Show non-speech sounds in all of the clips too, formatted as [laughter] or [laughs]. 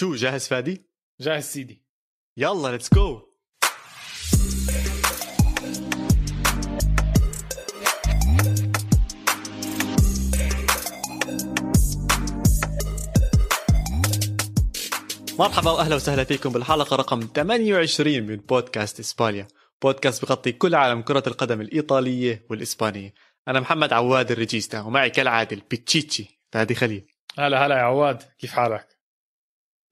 شو جاهز فادي؟ جاهز سيدي. يلا let's go مرحبا وأهلا وسهلا فيكم بالحلقة رقم 28 من بودكاست إسبانيا. بودكاست بغطي كل عالم كرة القدم الإيطالية والإسبانية. أنا محمد عواد الريجيستا ومعي كالعادة البيتشيتشي فادي خليل. هلا هلا يا عواد كيف حالك؟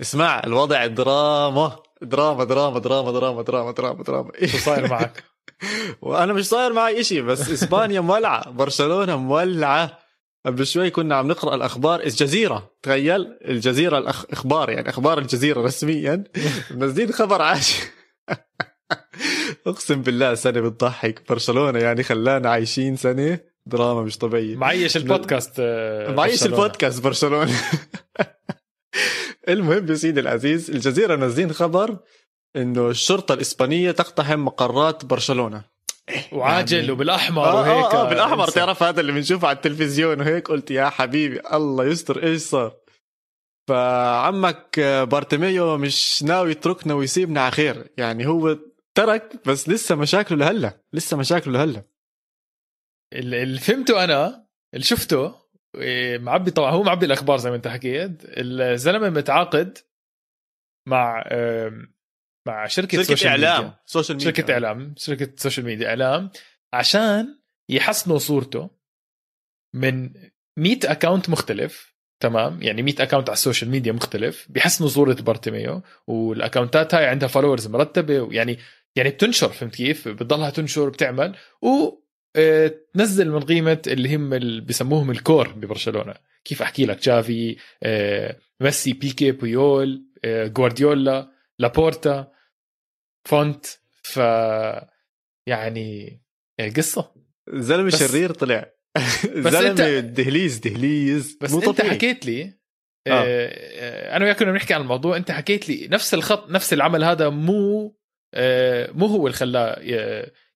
اسمع الوضع دراما دراما دراما دراما دراما دراما دراما دراما. شو صاير معك؟ [laughs] وأنا مش صاير معي إشي بس إسبانيا مولعة برشلونة مولعة. قبل شوي كنا عم نقرأ الأخبار الجزيره تخيل الجزيرة الاخبار يعني أخبار الجزيرة رسميا. [laughs] منزلين خبر عاش. أقسم بالله سنة بتضحك. برشلونة يعني خلانا عايشين سنة دراما مش طبيعية. معيش البودكاست آه، معيش البودكاست برشلونة. [laughs] المهم يا سيدي العزيز الجزيرة نازلين خبر إنه الشرطة الإسبانية تقتحم مقرات برشلونة. وعاجل يعني- وبالأحمر آه وهيك آه آه بالأحمر. تعرف هذا اللي بنشوفه على التلفزيون وهيك قلت يا حبيبي الله يستر إيش صار؟ فعمك بارتيميو مش ناوي يتركنا ويسيبنا على خير يعني هو ترك بس لسه مشاكله لهلأ لسه مشاكله لهلأ. ال- اللي فهمته أنا اللي شفته إيه، معبي طبعا هو معبي الأخبار زي ما أنت حكيت. الزلمة متعاقد مع مع شركة, شركة social إعلام media. social media شركة إعلام شركة social media إعلام عشان يحسنوا صورته من 100 account مختلف تمام؟ يعني 100 account على ال social media مختلف بيحسنوا صورة بارتيميو والاكونتات هاي عندها followers مرتبة ويعني يعني بتنشر فهمت كيف؟ بتضلها تنشر بتعمل و تنزل من قيمة اللي هم اللي بسموهم ال core ببرشلونة. كيف أحكي لك؟ جافي آه، ميسي بيكي بويول آه، جوارديولا لابورتا فونت. ف يعني آه، قصة. زلمة شرير طلع. [laughs] زلمة دهليز دهليز. بس مو انت. حكيت لي آه. آه. آه أنا وياك كنا بنحكي عن الموضوع. أنت حكيت لي نفس الخط نفس العمل هذا مو آه مو هو اللي خلاه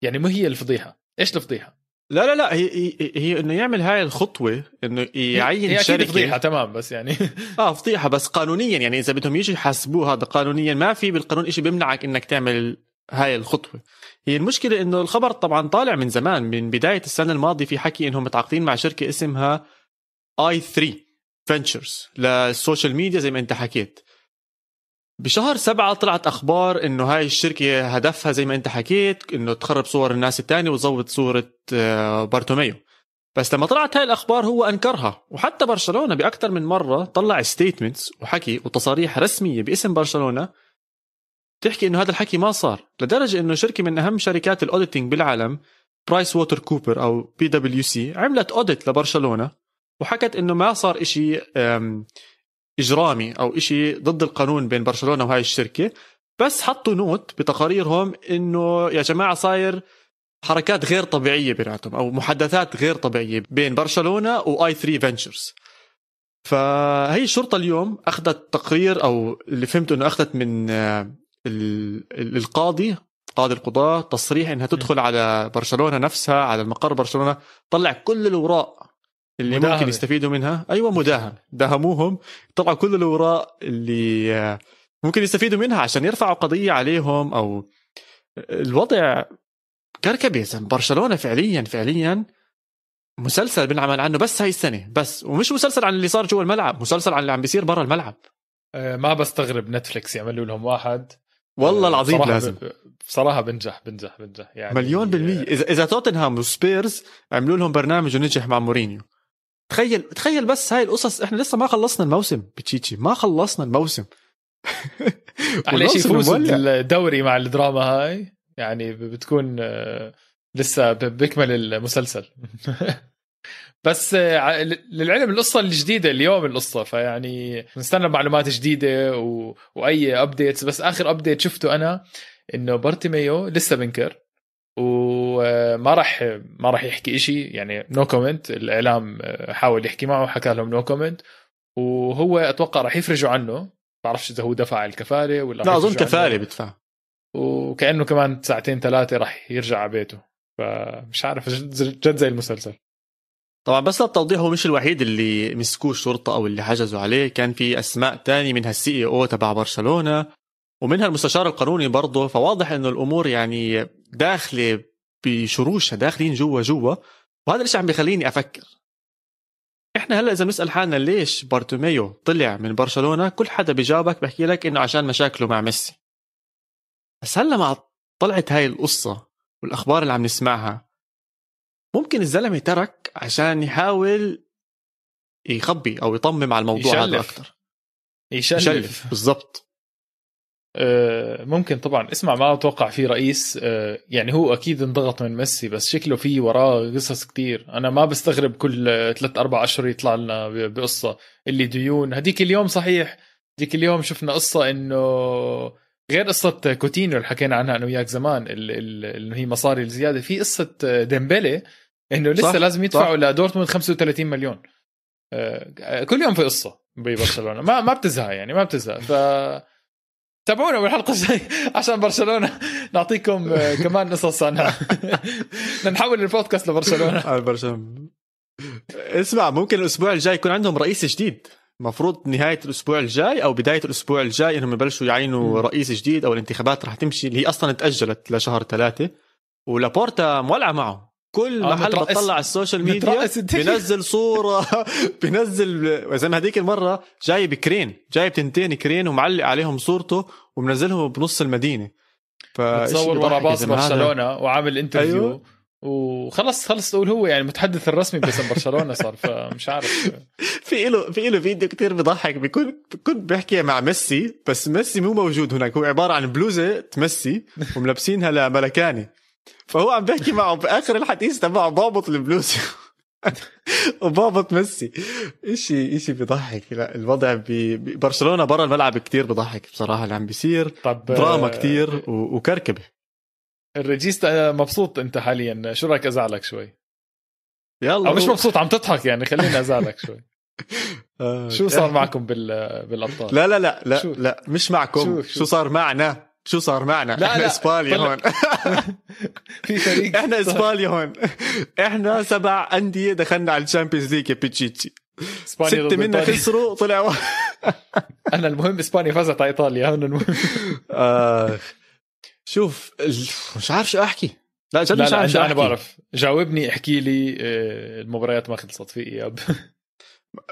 يعني مو هي الفضيحة. إيش الفضيحة؟ لا لا لا هي هي, هي إنه يعمل هاي الخطوة إنه يعين هي شركة. فضيحة تمام بس يعني. [laughs] آه فضيحة بس قانونيا يعني إذا بدهم يجوا يحاسبوه هذا قانونيا ما في بالقانون شيء بيمنعك إنك تعمل هاي الخطوة. هي المشكلة إنه الخبر طبعا طالع من زمان من بداية السنة الماضية في حكي إنهم متعاقدين مع شركة اسمها I3 Ventures لل social media زي ما أنت حكيت. بشهر سبعة طلعت أخبار إنه هاي الشركة هدفها زي ما أنت حكيت إنه تخرب صور الناس التانية وتزود صورة آه، بارتوميو. بس لما طلعت هاي الأخبار هو أنكرها. وحتى برشلونة بأكثر من مرة طلع statements وحكي وتصاريح رسمية باسم برشلونة تحكي إنه هذا الحكي ما صار. لدرجة إنه شركة من أهم شركات ال auditing بالعالم Price Water Cooper أو PwC عملت audit لبرشلونة وحكت إنه ما صار إشي إجرامي أو إشي ضد القانون بين برشلونة وهاي الشركة بس حطوا note بتقاريرهم إنه يا جماعة صاير حركات غير طبيعية بيناتهم أو محادثات غير طبيعية بين برشلونة و I3 Ventures. فهي الشرطة اليوم أخذت تقرير أو اللي فهمته إنه أخذت من آه، ال- ال- القاضي قاضي القضاة تصريح إنها تدخل على برشلونة نفسها على المقر برشلونة طلع كل الاوراق اللي مداهمة. ممكن يستفيدوا منها. أيوه مداهم داهموهم. طلعوا كل الأوراق اللي آه، ممكن يستفيدوا منها عشان يرفعوا قضية عليهم أو الوضع كركبه. برشلونة فعليا فعليا مسلسل بنعمل عنه بس هاي السنة. بس ومش مسلسل عن اللي صار جوا الملعب مسلسل عن اللي عم بيصير برا الملعب. آه ما بستغرب نتفليكس يعملوا لهم واحد. والله آه، العظيم بصراحة لازم. بصراحة بنجح بنجح بنجح. يعني مليون بالمية. آه، إذا إذا توتنهام وسبيرز عملوا لهم برنامج ونجح مع مورينيو. تخيل تخيل بس هاي القصص إحنا لسه ما خلصنا الموسم. بتشيتشي ما خلصنا الموسم. [laughs] يفوزوا مولع. الدوري مع الدراما هاي؟ يعني بتكون آه، لسه بيكمل المسلسل. [laughs] بس آه، للعلم القصة الجديدة اليوم القصة. فيعني نستنى معلومات جديدة و... وأي updates بس آخر update شفته أنا إنه بارتيميو لسه بنكر. وما راح ما راح يحكي إشي. يعني no comment الإعلام حاول يحكي معه حكى لهم no comment وهو أتوقع راح يفرجوا عنه. بعرفش إذا هو دفع الكفالة ولا لا أظن كفالة. بدفع وكأنه كمان ساعتين ثلاثة راح يرجع على بيته. فمش عارف جد جد زي المسلسل. طبعا بس للتوضيح هو مش الوحيد اللي مسكوه الشرطة أو اللي حجزوا عليه. كان في أسماء تاني منها ال CEO تبع برشلونة ومنها المستشار القانوني برضه. فواضح إنه الأمور يعني داخله بشروشها داخلين جوا جوا. وهذا الشيء عم بيخليني أفكر. إحنا هلأ إذا بنسأل حالنا ليش بارتوميو طلع من برشلونة كل حدا بيجاوبك بحكي لك إنه عشان مشاكله مع ميسي. بس هلأ مع طلعت هاي القصة والأخبار اللي عم نسمعها ممكن الزلمة ترك عشان يحاول يخبي أو يطمم على الموضوع يشلف. هذا أكثر يشلف, يشلف بالضبط. ممكن طبعا. اسمع ما أتوقع في رئيس آه، يعني هو أكيد انضغط من ميسي بس شكله في وراه قصص كتير. أنا ما بستغرب كل آه، ثلاث أربع أشهر يطلع لنا بقصة. اللي ديون هديك اليوم صحيح. هديك اليوم شفنا قصة إنه غير قصة كوتينيو اللي حكينا عنها أنا وياك زمان إنه هي مصاري الزيادة. في قصة ديمبلي إنه لسه صح، لازم يدفعوا لدورتموند 35 مليون. آه، كل يوم في قصة ببرشلونة. ما ما بتزهق يعني ما بتزهق. ف تابعونا بالحلقة الجاي عشان برشلونة. نعطيكم آه، كمان قصص عنها نحول البودكاست لبرشلونة. على برشلونة. اسمع ممكن الأسبوع الجاي يكون عندهم رئيس جديد. المفروض نهاية الأسبوع الجاي أو بداية الأسبوع الجاي إنهم يبلشوا يعينوا. رئيس جديد أو الانتخابات رح تمشي اللي هي أصلا تأجلت لشهر ثلاثة. ولابورتا مولعة معه. كل آه، محل مترقص- بطلع على ال social media. بنزل صورة بنزل زي ما هذيك المرة جايب crane جايب تنتين crane ومعلق عليهم صورته ومنزلهم بنص المدينة فإشي بتصور ورا باص. برشلونة وعامل interview أيوه. وخلص خلص تقول هو يعني متحدث الرسمي باسم برشلونة صار فمش عارف [laughs] في له في له فيديو كتير بضحك بيكون بيكون بيحكي مع ميسي بس ميسي مو موجود هناك هو عبارة عن بلوزة ميسي وملبسينها لمانيكان فهو عم بيحكي معه باخر الحديث تبعه بابط البلوزه [laughs] وبابط ميسي. اشي إشي بضحك لا الوضع ببرشلونه برا الملعب كتير بضحك بصراحة. اللي عم بيصير طب دراما آه، كتير وكركبة. الريجيستا مبسوط أنت حاليا؟ شو رأيك أزعلك شوي؟ يلا. أو مش. مبسوط عم تضحك يعني. خليني أزعلك شوي. [laughs] آه، شو صار معكم بال بالأبطال؟ لا لا لا لا شو؟ لا مش معكم. شو, شو؟ شو صار معنا؟ شو صار معنا؟ لا، إحنا لا، اسبانيا هون. [laughs] في فريق. [laughs] إحنا اسبانيا هون. إحنا سبع أندية دخلنا على الشامبيونز ليج يا تشيتشي. ستة منا. خسروا طلع [laughs] أنا المهم إسبانيا فازت على إيطاليا هون المهم. آه شوف مش عارف شو أحكي. لا جد لا مش عارف شو أنا أحكي. بعرف. جاوبني احكي لي آه، المباريات ما خلصت. في إياب.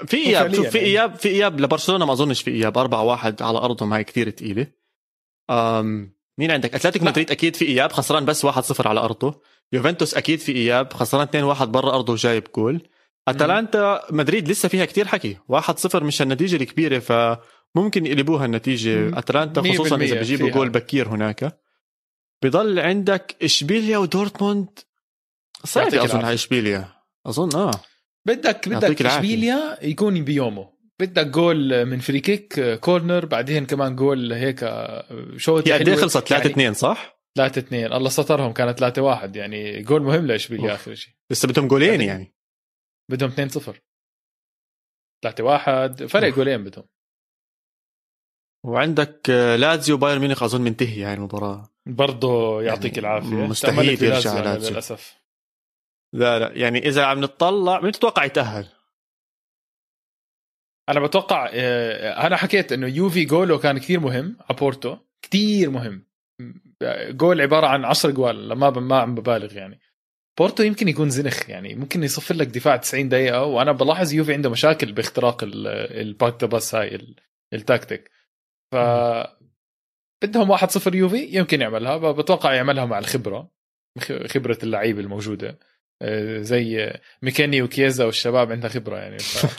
في إياب شوف في يعني. إياب في إياب لبرشلونة ما أظنش في إياب. 4 1 على أرضهم هاي كثير ثقيله أم مين عندك؟ أتلتيكو. مدريد أكيد في إياب خسران بس 1-0 على أرضه. يوفنتوس أكيد في إياب خسران 2-1 برا أرضه وجايب جول. أتلانتا مدريد لسه فيها كتير حكي. 1-0 مش النتيجة الكبيرة فممكن يقلبوها. النتيجة. أتلانتا خصوصا إذا فيها. جول بكير هناك. بضل عندك إشبيليا ودورتموند. صعب أظن. على إشبيليا. أظن آه. بدك بدك. إشبيليا يكون بيومه. بدك جول من free kick corner بعدين كمان جول هيك شوط هي قد إيه خلصت؟ 3 يعني 2 صح؟ 3 2 الله سترهم كانت 3 1 يعني جول مهم لاشبيليا. آخر شيء. لسه بدهم جولين يعني. بدهم 2 0 3 1 فرق أوف. جولين بدهم. وعندك آه، لازيو بايرن ميونخ أظن منتهي هاي المباراة. برضه يعطيك يعني العافية. مستحيل يرجع أنا لازيو. للأسف. لا لا يعني إذا عم نتطلع مين تتوقع يتأهل؟ أنا بتوقع آه، أنا حكيت إنه يوفي جوله كان كثير مهم على بورتو كثير مهم. جول عبارة عن 10 جوال لما ما عم ببالغ يعني. بورتو يمكن يكون زنخ يعني ممكن يصفر لك دفاع 90 دقيقة وأنا بلاحظ يوفي عنده مشاكل باختراق ال- الباك باص هاي ال- التاكتيك. ف بدهم 1-0 يوفي يمكن يعملها بتوقع يعملها مع الخبرة خبرة اللعيبه الموجودة. آه، زي مكيني وكيزا والشباب عندها خبرة يعني ف... [laughs]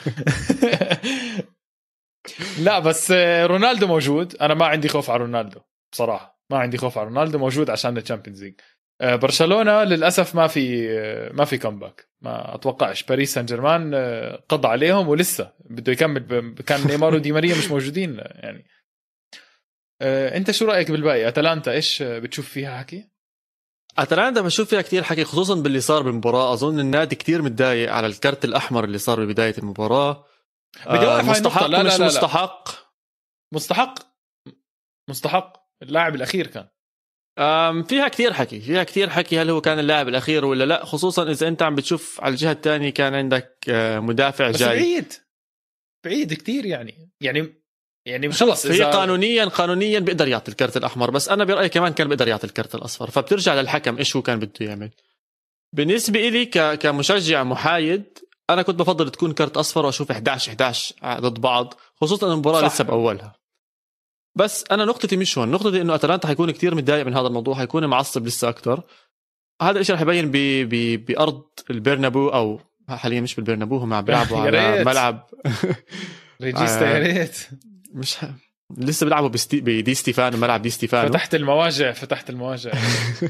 لا بس آه، رونالدو موجود. أنا ما عندي خوف على رونالدو بصراحة. ما عندي خوف على رونالدو موجود عشان الشامبيونز ليج. آه، برشلونة للأسف ما في آه، ما في comeback ما أتوقعش. باريس سان جيرمان آه، قضى عليهم ولسه. بده يكمل ب- كان نيمار ودي ماريا مش موجودين آه، يعني. آه، أنت شو رأيك بالباقي؟ أتلانتا إيش آه، بتشوف فيها حكي؟ اتلانتا بشوف فيها كتير حكي خصوصا باللي صار بالمباراة أظن النادي كتير متضايق على الكرت الأحمر اللي صار ببداية المباراة. بدي هاي النقطة. مستحق لا، لا، مش لا، لا. مستحق؟ مستحق. مستحق. اللاعب الأخير كان. أم فيها كثير حكي. فيها كثير حكي هل هو كان اللاعب الأخير ولا لا؟ خصوصا إذا أنت عم بتشوف على الجهة الثانية كان عندك آه، مدافع بس جاي. بعيد. بعيد كتير يعني. يعني يعني خلص خلص هي قانونيا قانونيا بيقدر يعطي الكرت الأحمر بس أنا برأيي كمان كان بيقدر يعطي الكرت الأصفر فبترجع للحكم إيش هو كان بده يعمل بالنسبة لي ك... كمشجع محايد أنا كنت بفضل تكون كرت أصفر وأشوف 11 11 ضد بعض خصوصا المباراة. لسه بأولها بس أنا نقطتي مش هون نقطتي إنه أتلانتا حيكون كتير متضايق من هذا الموضوع حيكون معصب لسه أكثر هذا الشيء رح يبين ب... ب... بأرض البرنابو أو حاليا مش بالبرنابو هم عم بيلعبوا [laughs] على. ملعب ريجيستا يا آه. ريت مش. لسه بيلعبوا بستي... بدي ستيفانو ملعب دي ستيفانو. فتحت المواجع فتحت المواجع.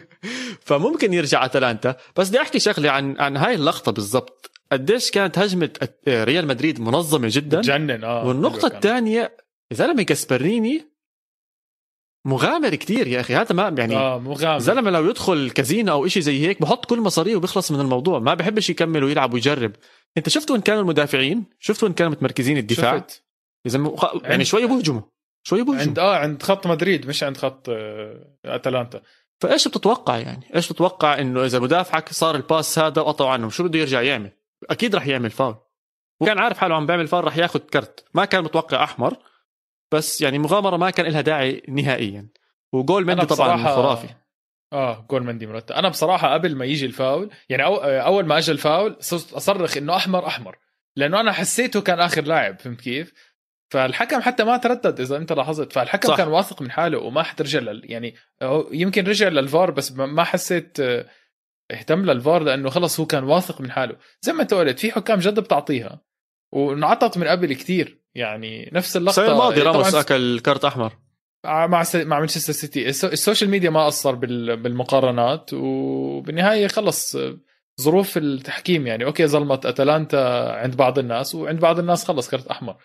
[laughs] فممكن يرجع أتلانتا. بس بدي أحكي شغلة عن عن هاي اللقطة بالضبط. قديش كانت هجمة ريال مدريد منظمة جدا. جنن آه والنقطة. الثانية زلمه كاسبريني مغامر كتير يا أخي. هذا ما يعني آه مغامر. زلمه لو يدخل كازينو أو إشي زي هيك بحط كل مصاريه وبيخلص من الموضوع. ما بحبش يكمل ويلعب ويجرب. أنت شفت وين كانوا المدافعين؟ شفت وين كانوا متمركزين الدفاع؟ شفت. إذا م... يعني عند- شوي بهجموا شوي بهجموا عند آه عند خط مدريد مش عند خط آه، أتلانتا. فإيش بتتوقع يعني؟ إيش بتتوقع إنه إذا مدافعك صار الباس هذا وقطعوا عنه شو بده يرجع يعمل؟ أكيد رح يعمل فاول. وكان عارف حاله عم بيعمل فاول رح ياخذ كرت. ما كان متوقع أحمر بس يعني مغامرة ما كان لها داعي نهائيا. وجول مندي طبعا خرافي. آه جول مندي مرتب. أنا بصراحة قبل ما يجي الفاول يعني أو أول ما أجى الفاول صرت أصرخ إنه أحمر أحمر. لأنه أنا حسيته كان آخر لاعب فهمت كيف؟ فالحكم حتى ما تردد إذا أنت لاحظت. فالحكم صح. كان واثق من حاله وما حترجع لل يعني يمكن رجع للفار بس ما- حسيت آه، اهتم للفار لأنه خلص هو كان واثق من حاله. زي ما أنت قلت في حكام جد بتعطيها وانعطت من قبل كتير. يعني نفس اللقطة. السنة الماضيه طبعاً راموس أكل كرت أحمر. مع س- مع مانشستر سيتي. السو- ال social media ما قصر بال- بالمقارنات وبالنهاية خلص ظروف التحكيم. يعني أوكي ظلمت أتلانتا عند بعض الناس وعند بعض الناس خلص كرت أحمر.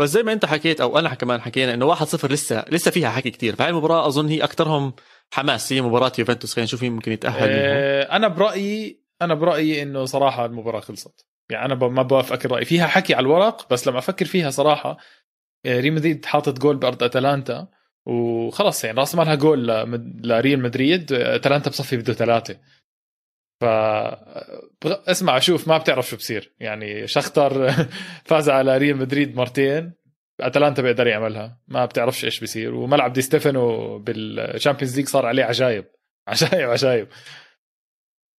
بس زي ما انت حكيت أو أنا كمان حكينا إنه 1-0 لسه لسه فيها حكي كتير. فهي المباراة أظن هي اكثرهم حماس. هي مباراة يوفنتوس. خلينا نشوف مين ممكن يتأهل. آه، أنا برأيي أنا برأيي إنه صراحة المباراة خلصت. يعني أنا ما بوافقك الرأي. فيها حكي على الورق بس لما أفكر فيها صراحة آه، ريال مدريد حاطط جول بأرض أتلانتا وخلص يعني راس مالها جول لريال مدريد آه، أتلانتا بصفي بده ثلاثة. ف اسمع شوف ما بتعرف شو بصير. يعني شختر [laughs] فاز على ريال مدريد مرتين. أتلانتا بيقدر يعملها. ما بتعرفش إيش بصير. وملعب دي ستيفانو بالشامبيونز ليج صار عليه عجايب. [laughs] عجايب عجايب.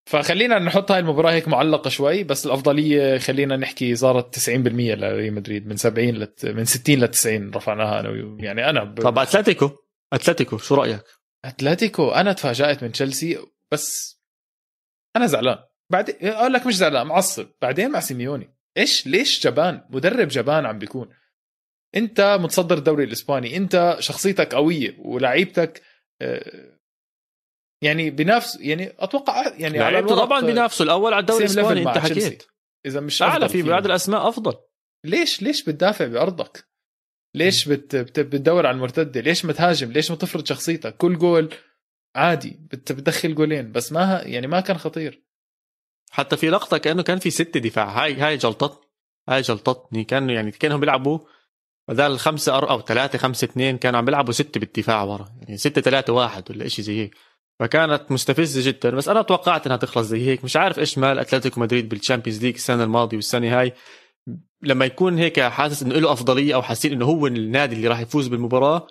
فخلينا نحط هاي المباراة هيك معلقة شوي بس الأفضلية خلينا نحكي صارت 90% لريال مدريد. من 70 لت... من 60 ل 90 رفعناها أنا. يعني أنا ب... طب أتلتيكو؟ أتلتيكو شو رأيك؟ أتلتيكو أنا تفاجأت من تشيلسي بس أنا زعلان بعدين أقول لك مش زعلان معصب بعدين مع سيميوني إيش ليش جبان مدرب جبان عم بيكون أنت متصدر الدوري الإسباني أنت شخصيتك قوية ولعيبتك آه، يعني بنفس يعني أتوقع يعني على طبعا بينافسوا الأول على الدوري الإسباني أنت. حكيت إذا مش أعلى في. بعد الأسماء أفضل ليش ليش بتدافع بأرضك؟ ليش بت بت بتدور على المرتدة؟ ليش ما تهاجم؟ ليش ما تفرض شخصيتك؟ كل جول عادي بت بتدخل جولين بس ما يعني ما كان خطير. حتى في لقطة كأنه كان في ست دفاع. هاي هاي جلطت هاي جلطتني. كانوا يعني كأنهم بيلعبوا بدل خمسة. أو ثلاثة خمسة اثنين كانوا عم بيلعبوا ستة بالدفاع ورا. يعني ستة ثلاثة واحد ولا إشي زي هيك. فكانت مستفزة جدا. بس أنا توقعت إنها تخلص زي هيك. مش عارف إيش مال أتلتيكو مدريد بالشامبيونز ليج السنة الماضية والسنة هاي. لما يكون هيك حاسس إنه له أفضلية أو حاسين إنه هو النادي اللي راح يفوز بالمباراة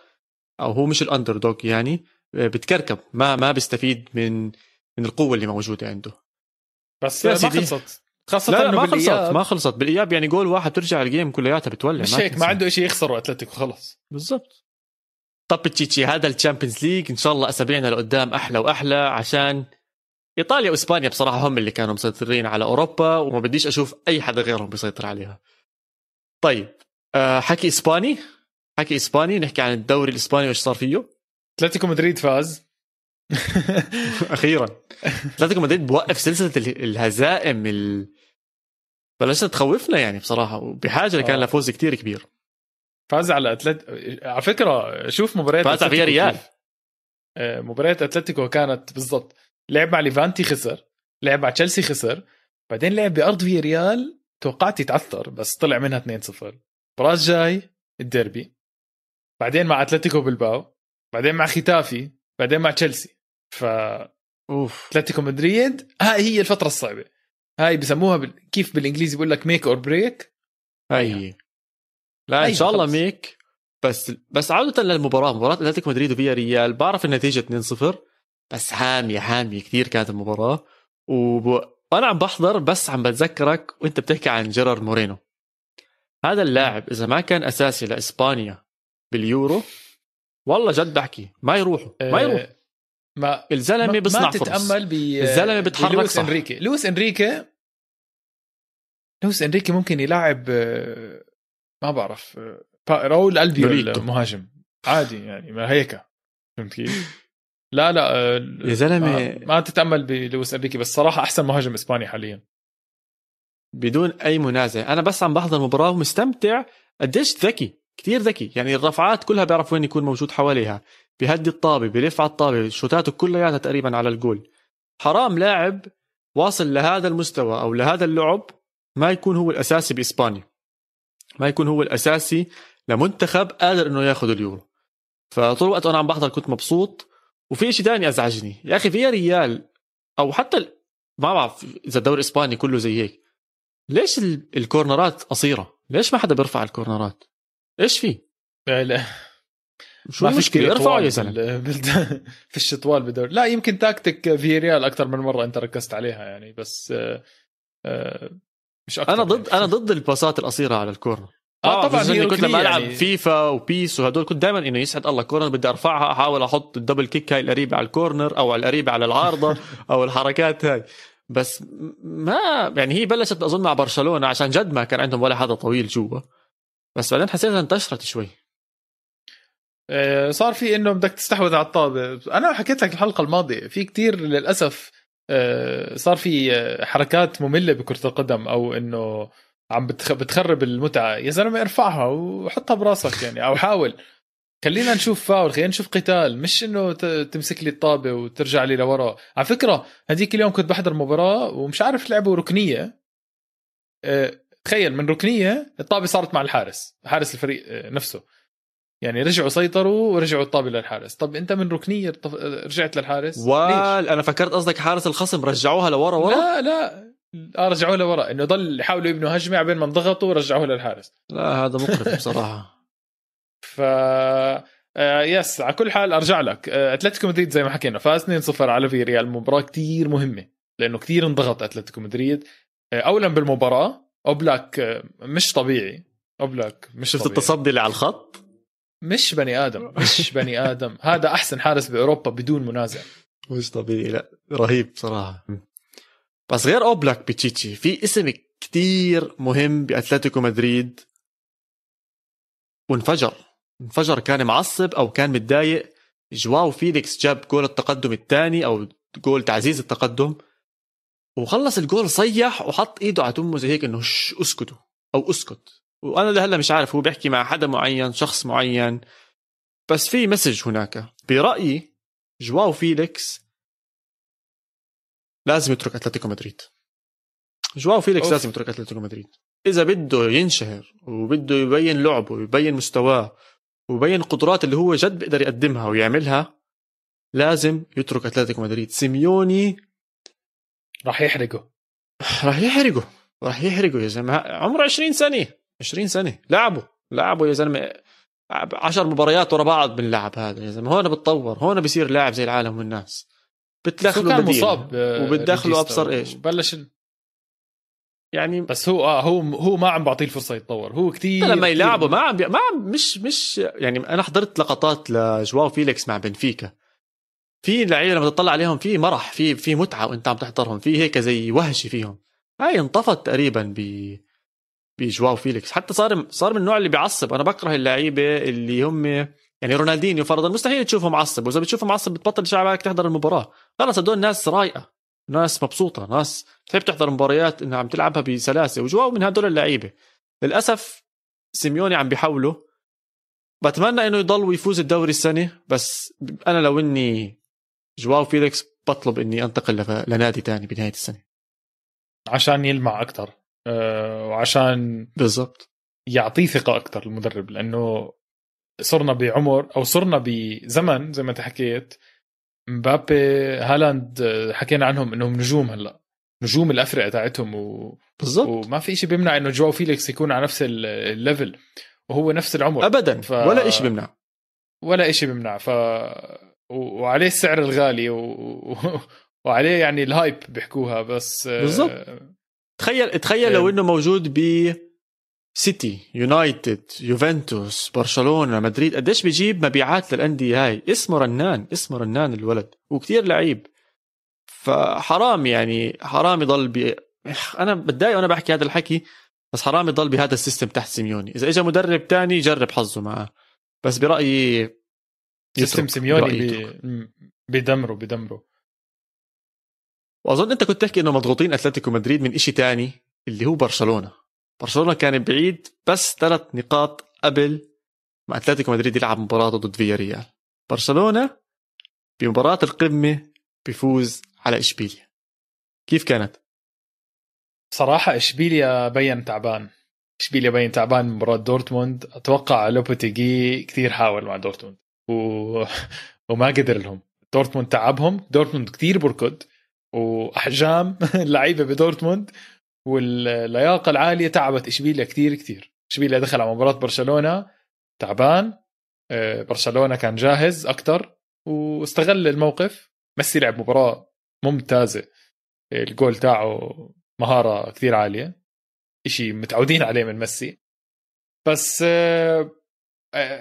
أو هو مش ال underdog يعني بتكركب ما ما بيستفيد من من القوة اللي موجودة عنده. بس ما. خلصت. خاصة لا لا ما خلصت ما خلصت. بالإياب يعني جول واحد ترجع ال game كلياتها بتولع مش هيك. ما عنده شيء يخسره أتلتيكو خلص. بالضبط. طب تشيتشي هذا الشامبيونز ليج إن شاء الله أسابيعنا لقدام أحلى وأحلى عشان إيطاليا وإسبانيا بصراحة هم اللي كانوا مسيطرين على أوروبا وما بديش أشوف أي حدا غيرهم بيسيطر عليها. طيب أه حكي إسباني حكي إسباني نحكي عن الدوري الإسباني وإيش صار فيه. أتلتيكو مدريد فاز. [laughs] أخيرا. أتلتيكو مدريد بوقف سلسلة ال- الهزائم ال... بلشت تخوفنا يعني بصراحة وبحاجة كان آه. لفوز كتير كبير. فاز على اتلت على فكرة شوف مباريات فاز على. كيف. آه، مباريات أتلتيكو كانت بالضبط. لعب مع ليفانتي خسر لعب مع تشيلسي خسر بعدين لعب بأرض فياريال توقعت يتعثر بس طلع منها 2-0 المباراة الجاي الديربي. بعدين مع أتلتيكو بالباو. بعدين مع ختافي بعدين مع تشيلسي. ف أوف. أتلتيكو مدريد هاي هي الفترة الصعبة. هاي بسموها بال... كيف بالإنجليزي بيقول لك make or break اي لا إن أيوة، شاء الله. make بس بس عودة للمباراة مباراة أتلتيكو مدريد وفياريال بعرف النتيجة 2-0 بس حامية حامية كثير كانت المباراة. وب... وأنا عم بحضر بس عم بتذكرك وأنت بتحكي عن جيرار مورينو. هذا اللاعب إذا ما كان أساسي لإسبانيا باليورو والله جد بحكي. ما يروحوا. ما يروح آه، ما الزلمة ما بيصنع فرص. تتأمل ب الزلمة بيتحرك بلويس صح. إنريكي. لويس انريكي لويس إنريكي ممكن يلعب آه، ما بعرف آه، راول البيو نوليتو. المهاجم عادي يعني ما هيك. فهمت كيف؟ لا لا يا زلمة. ما, ما تتأمل بلويس إنريكي بس صراحة أحسن مهاجم إسباني حاليا. بدون أي منازع. أنا بس عم بحضر المباراه ومستمتع. قديش ذكي. كتير ذكي. يعني الرفعات كلها بيعرف وين يكون موجود حواليها. بيهدي الطابة بيلف على الطابة. شوتاته كلياتها تقريبا على الجول. حرام لاعب واصل لهذا المستوى أو لهذا اللعب ما يكون هو الأساسي بإسبانيا. ما يكون هو الأساسي لمنتخب قادر إنه ياخذ اليورو. فطول الوقت أنا عم بحضر كنت مبسوط. وفي شيء ثاني أزعجني. يا أخي في ريال أو حتى ما بعرف إذا الدوري الإسباني كله زي هيك. ليش ال- الكورنرات قصيرة؟ ليش ما حدا بيرفع الكورنرات؟ إيش في؟ لا شو ما كثير ارفعوا يا زلمة. بال- بال- [laughs] فيش طوال بالدوري لا يمكن تاكتيك في ريال أكثر من مرة أنت ركزت عليها يعني بس آه، آه، مش أكثر أنا ضد يعني. أنا ضد الباسات القصيرة على الكورنر. آه طبعا هي كنت لما العب يعني. فيفا و PES وهدول كنت دائما إنه يسعد الله corner بدي أرفعها أحاول أحط ال double kick هاي القريبه على ال corner أو على القريبه على العارضة [laughs] أو الحركات هاي. بس ما يعني هي بلشت أظن مع برشلونة عشان جد ما كان عندهم ولا حدا طويل جوا. بس بعدين حسيتها انتشرت شوي. آه، صار في إنه بدك تستحوذ على الطابة. أنا حكيت لك الحلقة الماضية في كتير للأسف آه، صار في آه، حركات مملة بكرة القدم أو إنه عم بتخ- بتخرب المتعة. يا زلمة ارفعها وحطها براسك يعني أو حاول. خلينا نشوف فاول خلينا نشوف قتال. مش إنه تمسك لي الطابة وترجع لي لورا. على فكرة هذيك اليوم كنت بحضر مباراة ومش عارف لعبوا ركنية. تخيل من ركنية الطابة صارت مع الحارس حارس الفريق آه، نفسه. يعني رجعوا سيطروا ورجعوا الطابة للحارس. طب أنت من ركنية رجعت للحارس؟ وال أنا فكرت قصدك حارس الخصم رجعوها لورا ورا؟ لا لا. آه رجعوه لورا. إنه ضل يحاولوا يبنوا هجمة عبين ما انضغطوا ورجعوه للحارس. لا هذا مقرف بصراحة. [laughs] ف آه yes على كل حال أرجع لك. آه أتلتيكو مدريد زي ما حكينا فاز 2-0 على فياريال. مباراة كتير مهمة لأنه كتير انضغط أتلتيكو مدريد. آه اولا بالمباراة أوبلاك مش طبيعي. أوبلاك مش شفت. التصدي اللي على الخط؟ مش بني آدم مش [laughs] بني آدم. هذا أحسن حارس بأوروبا بدون منازع. مش طبيعي لا. رهيب صراحة. بس غير أوبلاك بتشيتشي في اسم كتير مهم بأتلتيكو مدريد. وانفجر. انفجر كان معصب أو كان متضايق. جواو فيليكس جاب جول التقدم الثاني أو جول تعزيز التقدم. وخلص الجول صيح وحط إيده على تمه زي هيك إنه شش أسكتوا أو أسكت. وأنا لهلأ مش عارف هو بيحكي مع حدا معين شخص معين. بس في message هناك. برأيي جواو فيليكس لازم يترك أتلتيكو مدريد. جواو فيليكس أوف. لازم يترك أتلتيكو مدريد. إذا بده ينشهر وبده يبين لعبه ويبين مستواه ويبين القدرات اللي هو جد بيقدر يقدمها ويعملها لازم يترك أتلتيكو مدريد. سيميوني راح يحرقه. راح يحرقه. راح يحرقه يا زلمة. عمره 20 سنة. 20 سنة. لعبه. لعبه يا زلمة. 10 مباريات ورا بعض بنلعب هذا يا زلمة. هون بتطور. هون بصير لاعب زي العالم والناس. بتدخله كان بديل. مصاب آه، وبتدخله أبصر إيش؟ بلش يعني بس هو آه هو هو ما عم بعطيه الفرصة يتطور. هو كتير لما يلعبوا ما عم. ما عم مش مش يعني أنا حضرت لقطات لجواو فيليكس مع بنفيكا. في لعيبه لما تطلع عليهم في مرح في في متعة وانت عم تحضرهم في هيك زي وهشة فيهم. هاي انطفت تقريبا ب بجواو فيليكس. حتى صار صار من النوع اللي بيعصب. أنا بكره اللعيبة اللي هم يعني رونالدينيو فرضا مستحيل تشوفه معصب. وإذا بتشوفه معصب بتبطل شعبك تحضر المباراة. خلص هدول ناس رايقه ناس مبسوطة ناس تحب تحضر مباريات إنها عم تلعبها بسلاسة. وجواو من هدول اللعيبة. للأسف سيميوني عم بيحاولوا. بتمنى إنه يضل ويفوز الدوري السنة بس أنا لو إني جواو فيليكس بطلب إني أنتقل لنادي تاني بنهاية السنة. عشان يلمع أكثر آه وعشان بالضبط. يعطيه ثقة أكثر المدرب لأنه صرنا بعمر أو صرنا بزمن زي ما أنت حكيت. مبابي هالاند آه، حكينا عنهم إنهم نجوم هلأ. نجوم الافرقه تاعتهم و... بالضبط. وما في شيء بيمنع إنه جواو فيليكس يكون على نفس ال- ال level وهو نفس العمر. ابدا. ف- ولا شيء بيمنع. ولا شيء بيمنع. ف وعليه السعر الغالي و... وعليه يعني ال hype بيحكوها بس آه، بالضبط. تخيل تخيل لو إيه. إنه موجود ب سيتي يونايتد يوفنتوس برشلونه مدريد قديش بيجيب مبيعات للأندية هاي اسمه رنان اسمه رنان الولد وكتير لعيب فحرام يعني حرام يضل ب أنا بتضايق وأنا بحكي هذا الحكي بس حرام يضل بهذا ال system تحت سيميوني إذا اجى مدرب تاني يجرب حظه معه بس برأيي system. سيميوني بي... بيدمروا بيدمروا وأظن أنت كنت تحكي إنه مضغوطين أتلتيكو مدريد من إشي تاني اللي هو برشلونة. برشلونة كان بعيد بس ثلاث نقاط قبل ما أتلتيكو مدريد يلعب مباراة ضد فياريال. برشلونة بمباراة القمة بيفوز على إشبيليا. كيف كانت؟ صراحة إشبيليا بين تعبان. إشبيليا بين تعبان من مباراة دورتموند. أتوقع لوبوتيجي كثير حاول مع دورتموند. و... وما قدر لهم. دورتموند تعبهم. دورتموند كثير بركض. وأحجام [laughs] اللعيبه بدورتموند. واللياقة العالية تعبت إشبيليا كثير كثير إشبيليا دخل على مباراة برشلونة. تعبان. آه، برشلونة كان جاهز أكثر واستغل الموقف. ميسي لعب مباراة ممتازة. الجول تاعه مهارة كثير عالية. إشي متعودين عليه من ميسي. بس آه،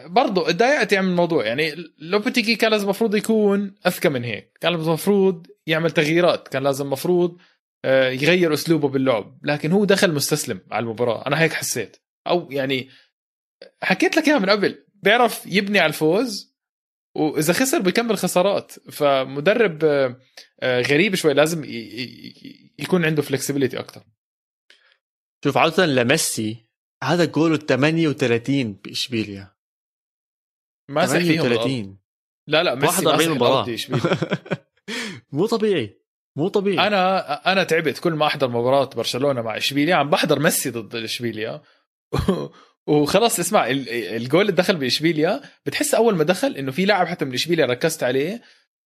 برضو اتضايقت يعني من الموضوع. يعني لوبوتيكي كان لازم المفروض يكون أذكى من هيك. كان المفروض يعمل تغييرات. كان لازم المفروض آه، يغير أسلوبه باللعب. لكن هو دخل مستسلم على المباراة. أنا هيك حسيت. أو يعني حكيت لك إياها من قبل. بيعرف يبني على الفوز وإذا خسر بيكمل خسارات. فمدرب آه، آه، غريب شوي. لازم يكون عنده فلكسبيليتي أكثر شوف عودة لميسي هذا جوله 38 بإشبيليا. ماسح فيهم الأرض. 38 لا لا ميسي 41 ماسح مباراة الأرض إشبيليا. مو طبيعي مو طبيعي أنا أنا تعبت كل ما أحضر مباراة برشلونة مع إشبيليا عم بحضر ميسي ضد إشبيليا [laughs] وخلاص اسمع ال- الجول اللي دخل بإشبيليا بتحس أول ما دخل إنه في لاعب حتى من إشبيليا ركزت عليه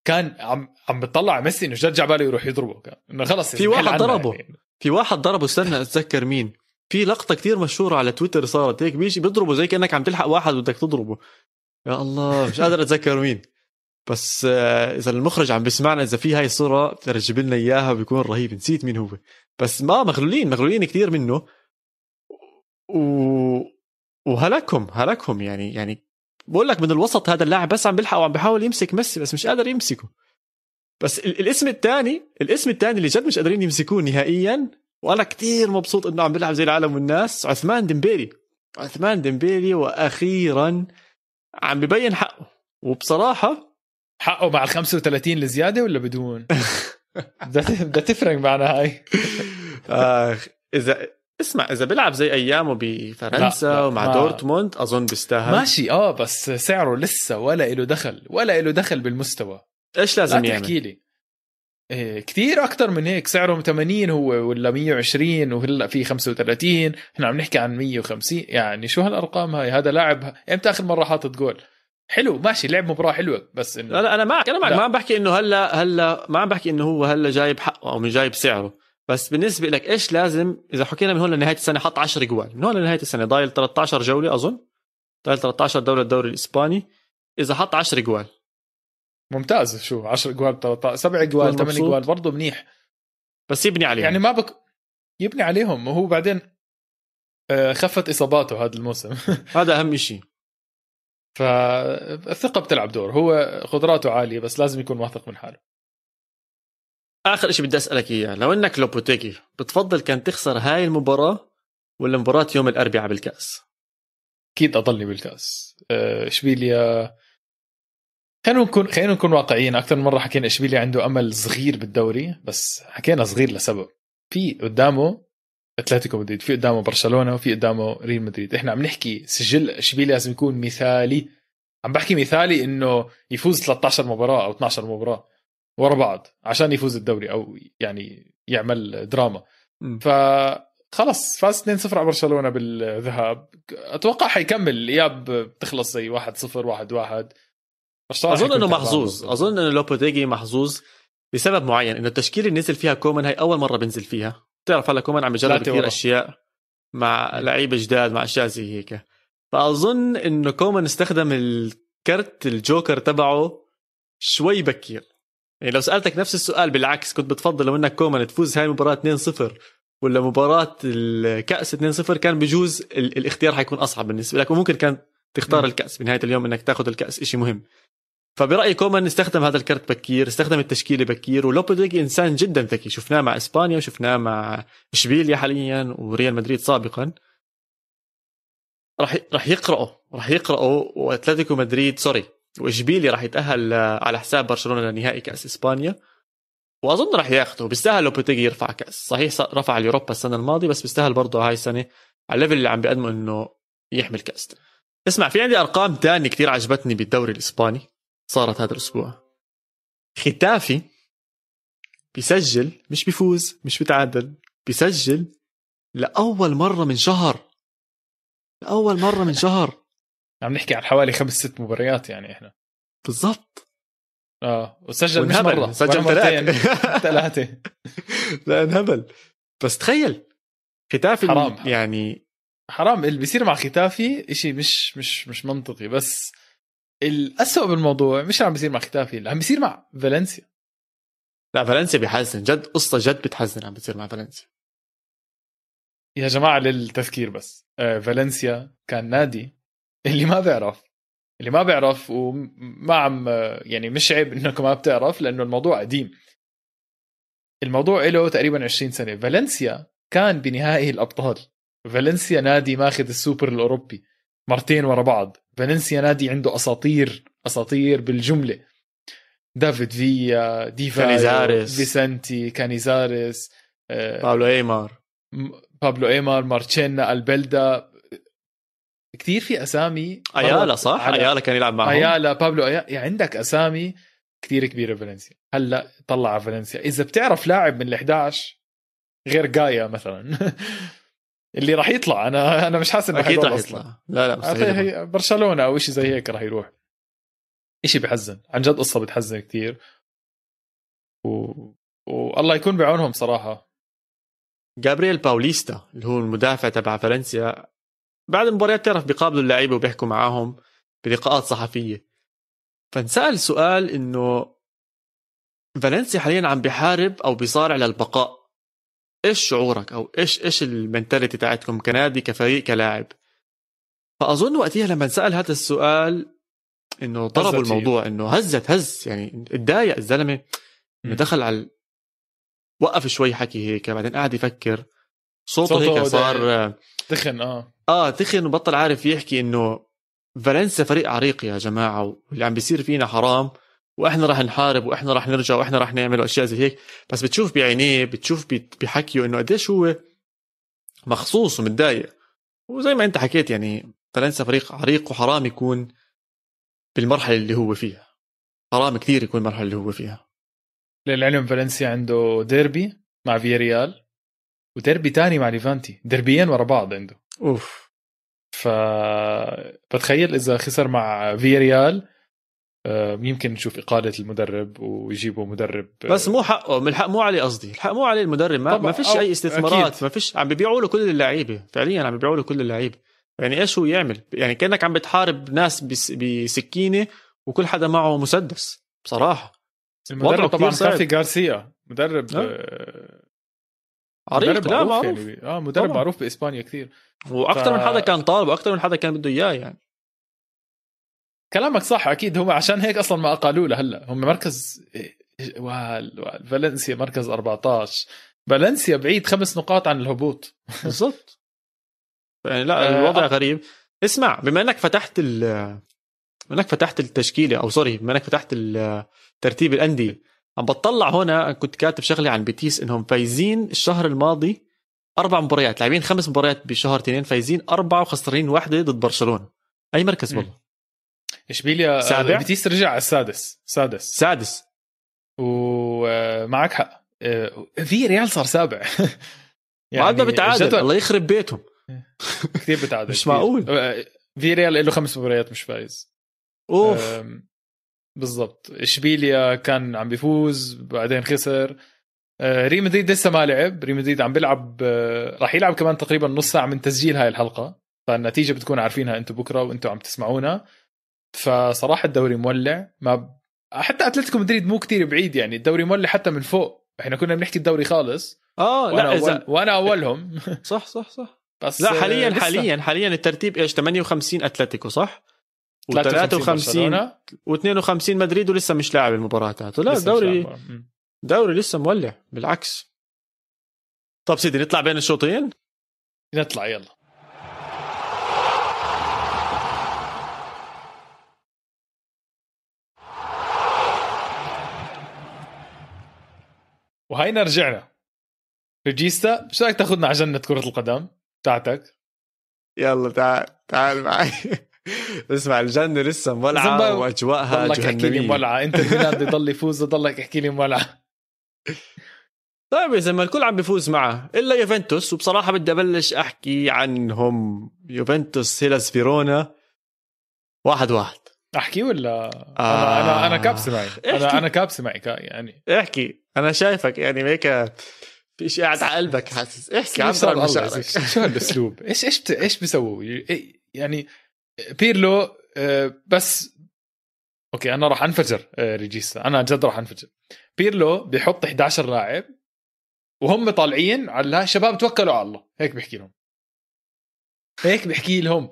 كان عم عم بتطلع على ميسي إنه جد جعباله يروح يضربه كان إنه خلص في واحد ضربه. يعني. في واحد ضربه استنى أتذكر مين في لقطة كتير مشهورة على تويتر صارت هيك بيجي بيضربه زي كأنك عم تلحق واحد بدك تضربه يا الله مش قادر أتذكر مين. بس آه، إذا المخرج عم بيسمعنا إذا في هاي الصورة ترجب لنا إياها بيكون رهيب. نسيت مين هو. بس ما مغلولين مغلولين كتير منه. و... وهلكهم هلكهم يعني يعني بقول لك من الوسط هذا اللاعب بس عم بيلحق وعم بيحاول يمسك ميسي بس مش قادر يمسكه. بس ال- الاسم الثاني الاسم الثاني اللي جد مش قادرين يمسكوه نهائيا وأنا كتير مبسوط إنه عم بيلعب زي العالم والناس عثمان ديمبيلي. عثمان ديمبيلي وأخيرا عم ببين حقه. وبصراحة حقه مع ال 35 الزياده ولا بدون؟ بدها تفرق معنا هاي. آخ اذا اسمع إذا بيلعب زي أيامه بفرنسا لا، لا، ومع ما- دورتموند أظن بيستاهل. ماشي آه بس سعره لسه ولا له دخل ولا له دخل بالمستوى. إيش لا لازم يعمل؟ تحكي لي. إيه كثير أكثر من هيك. سعره 80 هو ولا 120 وهلأ في 35 إحنا عم نحكي عن 150 يعني شو هالأرقام هاي؟ هذا لاعب إمتى آخر مرة حاطط جول؟ حلو ماشي لعب مباراة حلوة بس إنه لا لا أنا معك أنا معك. لا. ما عم بحكي إنه هلأ هلأ ما عم بحكي إنه هو هلأ جايب حقه أو مش جايب سعره. بس بالنسبة لك إيش لازم؟ إذا حكينا من هون لنهاية السنة حط 10 جوال. من هون لنهاية السنة ضايل 13 جولة أظن. ضايل 13 دولة الدوري الإسباني. إذا حط 10 جوال ممتاز. شو 10 جوال 13 7 جوال كون 8 مبسوط. جوال برضه منيح. بس يبني عليه يعني ما بك يبني عليهم. وهو بعدين آه، خفت إصاباته هذا الموسم. [laughs] هذا أهم شيء فالثقه بتلعب دور. هو قدراته عالية بس لازم يكون واثق من حاله. آخر شيء بدي أسألك إياه. لو إنك لوبوتيكي بتفضل كان تخسر هاي المباراة ولا مباراة يوم الأربعاء بالكأس؟ أكيد أضلني بالكأس. آه، اشبيليا خلينا نكون خلينا نكون واقعيين. أكثر من مرة حكينا اشبيليا عنده أمل صغير بالدوري بس حكينا صغير لسبب. في قدامه أتلتيكو مدريد في قدامه برشلونة وفي قدامه ريال مدريد. إحنا عم نحكي سجل اشبيليا لازم يكون مثالي. عم بحكي مثالي إنه يفوز 13 مباراة أو 12 مباراة ورا بعض عشان يفوز الدوري أو يعني يعمل دراما. مم. فخلص فاز 2-0 على برشلونة بالذهاب. أتوقع حيكمل. الاياب بتخلص زي 1-0 1-1 برشلونة أظن إنه محظوظ. أظن إنه لوبوتيجي محظوظ لسبب معين إنه التشكيلة اللي نزل فيها كومان هي أول مرة بنزل فيها. بتعرف هلا كومان عم يجرب كثير. أشياء مع لعيبة جداد مع أشياء زي هيك. فأظن إنه كومان استخدم الكرت الجوكر تبعه شوي بكير. يعني لو سألتك نفس السؤال بالعكس كنت بتفضل لو إنك كومان تفوز هاي المباراة 2-0 ولا مباراة الكأس 2-0 كان بجوز ال- الاختيار حيكون أصعب بالنسبة لك وممكن كان تختار مم. الكأس. بنهاية اليوم إنك تاخذ الكأس إشي مهم. فبرأيي كومان استخدم هذا الكرت بكير استخدم التشكيلة بكير ولوبوتيجي إنسان جدا ذكي. شفناه مع إسبانيا وشفناه مع إشبيليا حاليا وريال مدريد سابقا. راح راح يقرأوا راح يقرأوا وأتلتيكو مدريد sorry وإشبيليا راح يتأهل آه، على حساب برشلونة لنهائي كأس إسبانيا. وأظن راح ياخذه بيستاهل لوبوتيجي يرفع كأس. صحيح رفع اليوروبا السنة الماضية بس بيستاهل برضه هاي السنة على ال level اللي عم بيقدمه إنه يحمل كأس. اسمع في عندي أرقام تانية كتير عجبتني بالدوري الإسباني. صارت هذا الأسبوع. ختافي بيسجل مش بيفوز مش بيتعادل بيسجل لأول مرة من شهر. لأول مرة من شهر. عم نحكي عن حوالي خمس ست مباريات يعني إحنا. بالضبط. آه وسجل مش. مرة سجل ولا مرتين. ثلاث. [laughs] ثلاثة. لا انهبل. بس تخيل ختافي حرام. يعني حرام. اللي بيصير مع ختافي إشي مش مش مش منطقي. بس الأسوأ بالموضوع مش عم بيصير مع ختافي اللي عم بيصير مع فالنسيا. لا فالنسيا بيحزن جد قصة جد بتحزن عم بتصير مع فالنسيا. يا جماعة للتذكير بس. آه فالنسيا كان نادي اللي ما بيعرف اللي ما بيعرف وما عم يعني مش عيب إنكم ما بتعرف لأنه الموضوع قديم. الموضوع له تقريبا 20 سنة. فالنسيا كان بنهائي الأبطال. فالنسيا نادي ماخذ السوبر الأوروبي. مرتين ورا بعض. فالنسيا نادي عنده أساطير أساطير بالجملة. دافيد فيا ديفا كانيزاريس. فيسنتي كانيزاريس آه، بابلو إيمار. بابلو إيمار مارتشينا ألبيلدا. كثير في أسامي. ايالا صح؟ على- ايالا كان يلعب معهم؟ ايالا روبرتو ايالا يعني عندك أسامي كثير كبيرة فالنسيا هلأ اطلع على فالنسيا. إذا بتعرف لاعب من ال11 غير جايا مثلا. [laughs] اللي راح يطلع. أنا أنا مش حاسس إنه أكيد أصلاً. يطلع. لا لا مستحيل برشلونة أو شيء زي هيك راح يروح. شيء بحزن. عن جد قصة بتحزن كثير و... والله يكون بعونهم صراحة. جابرييل باوليستا اللي هو المدافع تبع فالنسيا بعد المباريات تعرف بيقابلوا اللعيبة وبيحكوا معاهم بلقاءات صحفية. فانسأل سؤال إنه فالنسيا حاليا عم بيحارب أو بيصارع للبقاء. إيش شعورك؟ أو إيش إيش المنتاليتي تاعتكم كنادي كفريق كلاعب؟ فأظن وقتها لما سأل هذا السؤال إنه ضربوا الموضوع إنه هزت هز يعني اتضايق الزلمة انه. دخل على وقف شوي حكي هيك بعدين قاعد يفكر. صوته, صوته هيك صار تخن آه. آه تخن وبطل عارف يحكي إنه فالنسيا فريق عريق يا جماعة واللي عم بيصير فينا حرام. وإحنا راح نحارب وإحنا راح نرجع وإحنا راح نعمل أشياء زي هيك. بس بتشوف بعينيه بتشوف بحكيه إنه قديش هو مغصوص ومتضايق. وزي ما أنت حكيت يعني فالنسيا فريق عريق وحرام يكون بالمرحلة اللي هو فيها. حرام كثير يكون المرحله اللي هو فيها. للعلم فالنسيا عنده ديربي مع فياريال وديربي تاني مع ليفانتي. ديربيين ورا بعض عنده. أوف. ف بتخيل إذا خسر مع فياريال آه، يمكن نشوف إقالة المدرب ويجيبوا مدرب آه، بس مو حقه من الحق مو عليه قصدي. الحق مو عليه المدرب. ما, ما فيش أي استثمارات أكيد. ما فيش عم بيبيعوا له كل اللعيبة. فعليا عم بيبيعوا له كل اللعيبة. يعني إيش هو يعمل؟ يعني كأنك عم بتحارب ناس بس بسكينة وكل حدا معه مسدس. بصراحة. المدرب طبعا. كافي غارسيا. مدرب آه. آه، عريق. مدرب لا معروف معروف. يعني. آه مدرب طبعاً. معروف بإسبانيا كثير. وأكثر ف- من حدا كان طالب وأكثر من حدا كان بده إياه يعني. كلامك صح أكيد هم عشان هيك أصلا ما اقالوه لهلا هم مركز فالنسيا مركز 14 فالنسيا بعيد خمس نقاط عن الهبوط. [laughs] بالضبط. يعني لا آه، الوضع. غريب. اسمع بما إنك فتحت ال بما إنك فتحت التشكيلة أو sorry بما إنك فتحت ترتيب الأندية عم بطلع هنا كنت كاتب شغلة عن بيتيس إنهم فايزين الشهر الماضي أربع مباريات لاعبين خمس مباريات بشهر اثنين فايزين أربعة وخسرانين واحدة ضد برشلونة. أي مركز. والله؟ إشبيليا سابع؟ بيتيس رجع على السادس. سادس. سادس. ومعك حق. آه، في ريال صار سابع. [laughs] يعني بعد ما بتعادل الله يخرب بيتهم. [laughs] كثير بتعادل مش. معقول. آه، في ريال له خمس مباريات مش فايز. أوف. بالضبط. إشبيليا كان عم بيفوز بعدين خسر. آه، ريال مدريد لسه ما لعب. ريال مدريد عم بيلعب آه، راح يلعب كمان تقريبا نص ساعة من تسجيل هاي الحلقة. فالنتيجة بتكون عارفينها أنتم بكرة وأنتم عم تسمعونا. فصراحة الدوري مولع. ما حتى أتلتيكو مدريد مو كتير بعيد يعني. الدوري مولع حتى من فوق. إحنا كنا بنحكي الدوري خالص. آه وأنا لا أول إذا وأنا أولهم. [laughs] صح صح صح. بس لا حاليا لسه. حاليا حاليا الترتيب إيش؟ 58 أتلتيكو صح؟ 53 و53 برشلونة، و52 مدريد ولسه مش لاعب المباراه تاعته لا الدوري. دوري لسه مولع بالعكس. طب سيدي نطلع بين الشوطين؟ نطلع يلا. وهينا رجعنا ريجيستا شو رأيك تاخذنا على جنة كرة القدم؟ تاعتك يلا تعال تعال معي. [laughs] اسمع الجنة لسه مولعة زنبا- وأجواءها ضلك احكي لي جهنمية. مولعة. انت ميلان يضل يفوز ضلك احكي لي مولعة. [laughs] طيب اذا ما الكل عم بيفوز معه إلا يوفنتوس. وبصراحة بدي أبلش أحكي عنهم. يوفنتوس هيلاس فيرونا. واحد واحد. أحكي ولا؟ آه. أنا أنا أنا كابسه معي. أنا أنا كابسه معي يعني. احكي. أنا شايفك يعني هيك في شيء قاعد على قلبك حاسس. احكي عبر صار عن مشاعرك. شو هالأسلوب؟ إيش إيش إيش بيسووا؟ إيه- يعني بيرلو آه، بس okay أنا راح أنفجر آه، ريجيستا أنا عن جد راح أنفجر. بيرلو بيحط 11 لاعب وهم طالعين على شباب توكلوا على الله. هيك بيحكي لهم. هيك بيحكي لهم.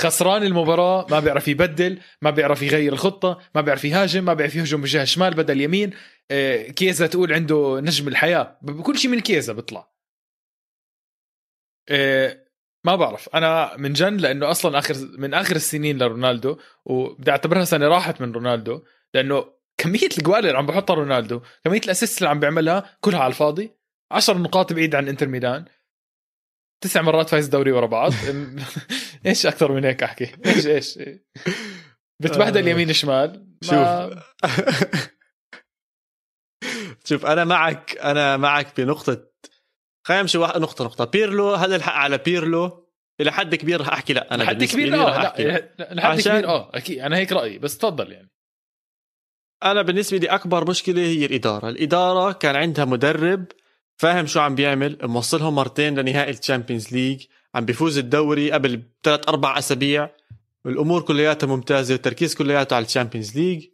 خسران المباراة ما بيعرف يبدل ما بيعرف يغير الخطة ما بيعرف يهاجم ما بيعرف يهجم بجهة الشمال بدل يمين. آه، كيزا تقول عنده نجم الحياة. بكل شيء من كيزا بيطلع. آه، ما بعرف. أنا منجن لأنه أصلا آخر من آخر السنين لرونالدو وبدي أعتبرها سنة راحت من رونالدو لأنه كمية الجوال اللي عم بحطها رونالدو كمية ال assist اللي عم بيعملها كلها على الفاضي. 10 نقاط بعيد عن إنتر ميلان. تسع مرات فايز دوري ورا بعض. [laughs] [laughs] إيش أكثر من هيك أحكي؟ إيش إيش؟ بتبهدل آه. يمين شمال. شوف. ما- [laughs] شوف أنا معك أنا معك بنقطة خلينا نمشي واحد نقطة نقطة. بيرلو هل الحق على بيرلو. إلى حد كبير رح أحكي لا أنا لحد كبير؟ آه رح أحكي. لا. لحد عشان- كبير. آه أكيد أنا هيك رأيي بس تفضل يعني. أنا بالنسبة لي أكبر مشكلة هي الإدارة. الإدارة كان عندها مدرب فاهم شو عم بيعمل موصلهم مرتين لنهائي ال Champions League. عم بيفوز الدوري قبل ثلاث أربع أسابيع. الأمور كلياتها ممتازة والتركيز كلياته على ال Champions League.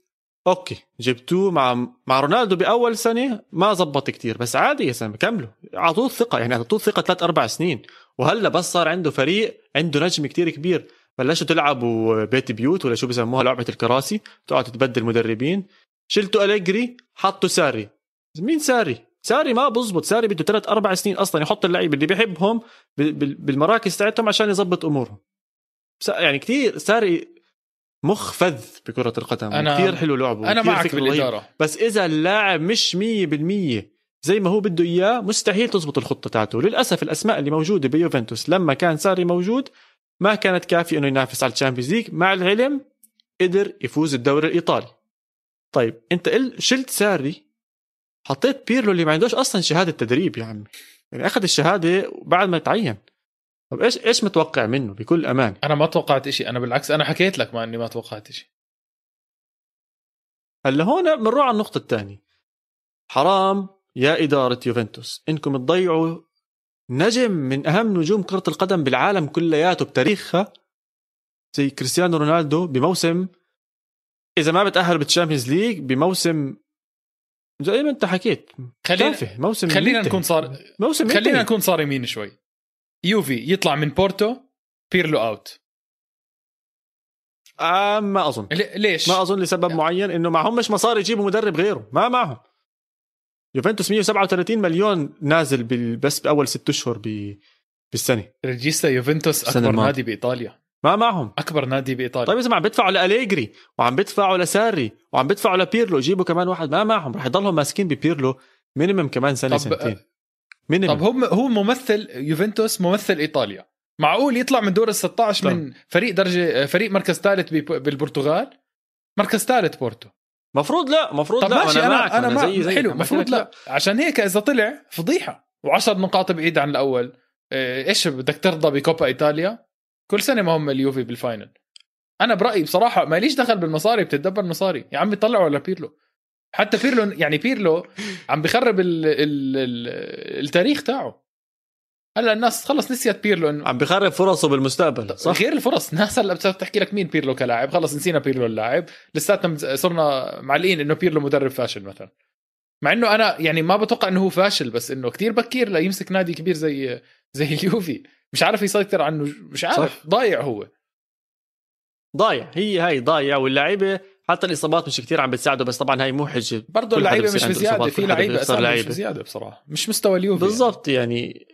okay جبتوه مع مع رونالدو بأول سنة ما زبط كتير بس عادي يا زلمه كملوا. أعطوه الثقة يعني أعطوه الثقة ثلاث أربع سنين. وهلأ بس صار عنده فريق عنده نجم كتير كبير. بلشوا تلعبوا بيت بيوت ولا شو بسموها لعبة الكراسي. تقعد تتبدل مدربين شلتوا أليجري حطوا ساري. مين ساري؟ ساري ما بزبط. ساري بده ثلاث أربع سنين أصلا يحط اللعيبة اللي بيحبهم بال- بال- بالمراكز تاعتهم عشان يظبط أمورهم. يعني كتير ساري مخ فذ بكرة القدم. أنا- كثير حلو لعبه. أنا معك رهيب. بالإدارة. بس إذا اللاعب مش مية بالمية زي ما هو بده إياه مستحيل تزبط الخطة تاعته. للأسف الأسماء اللي موجودة بيوفنتوس لما كان ساري موجود ما كانت كافية إنه ينافس على ال Champions League. مع العلم قدر يفوز الدوري الإيطالي. طيب أنت شلت ساري حطيت بيرلو اللي ما عندوش أصلا شهادة تدريب يا عمي. يعني أخذ الشهادة بعد ما تعين. طب إيش إيش متوقع منه بكل أمان؟ أنا ما توقعت إشي. أنا بالعكس أنا حكيت لك ما إني ما توقعت إشي. هلأ هون بنروح على النقطة الثانية. حرام يا إدارة يوفنتوس. إنكم تضيعوا نجم من أهم نجوم كرة القدم بالعالم كلياته بتاريخها زي كريستيانو رونالدو بموسم إذا ما بتأهل بال Champions League بموسم زي ما أنت حكيت. خلينا تافه. موسم خلينا. نكون صار موسم خلينا. نكون صارمين شوي. يوفي يطلع من بورتو بيرلو out آه ما أظن. لي- ليش؟ ما أظن لسبب معين إنه معهمش مصاري يجيبوا مدرب غيره. ما معهم. يوفنتوس 137 مليون نازل بس بأول ست أشهر ب- بالسنة. ريجيستا يوفنتوس أكبر. نادي بإيطاليا. ما معهم. أكبر نادي بإيطاليا. طيب اذا عم بدفعوا لأليجري وعم بدفعوا لساري وعم بدفعوا لبيرلو. يجيبوا كمان واحد. ما معهم. رح يضلهم ماسكين ببيرلو minimum كمان سنة طب- سنتين. minimum طب هم هو ممثل يوفنتوس ممثل إيطاليا. معقول يطلع من دور ال 16 طب. من فريق درجة فريق مركز ثالث بالبرتغال؟ مركز ثالث بورتو. مفروض لا مفروض طب لا. ماشي أنا أنا معك أنا, زي ما زي حلو بحكي لك لا. عشان هيك إذا طلع فضيحة. و10 نقاط بعيد عن الأول. إيش بدك ترضى بكوبا إيطاليا؟ كل سنة ما هم اليوفي بال final أنا برأيي بصراحة ماليش دخل بالمصاري بتتدبر مصاري. يا عمي طلعوا على بيرلو. حتى بيرلو يعني بيرلو عم بخرب ال ال ال التاريخ تاعه. هلأ الناس خلص نسيت بيرلو عم بخرب فرصه بالمستقبل صح؟ غير الفرص. الناس هلأ بتحكي لك مين بيرلو كلاعب. خلص نسينا بيرلو اللاعب. لساتنا صرنا معلقين إنه بيرلو مدرب فاشل مثلا. مع إنه أنا يعني ما بتوقع إنه هو فاشل بس إنه كتير بكير ليمسك نادي كبير زي زي اليوفي. مش عارف يسيطر عنه مش عارف صح. ضايع هو. ضايع هي هاي ضايع واللعيبة حتى الإصابات مش كثير عم بتساعده بس طبعا هاي مو حجة. برضه اللعيبة مش بزيادة في لعيبة اسامي مش بزيادة بصراحة مش مستوى اليوفي بالضبط يعني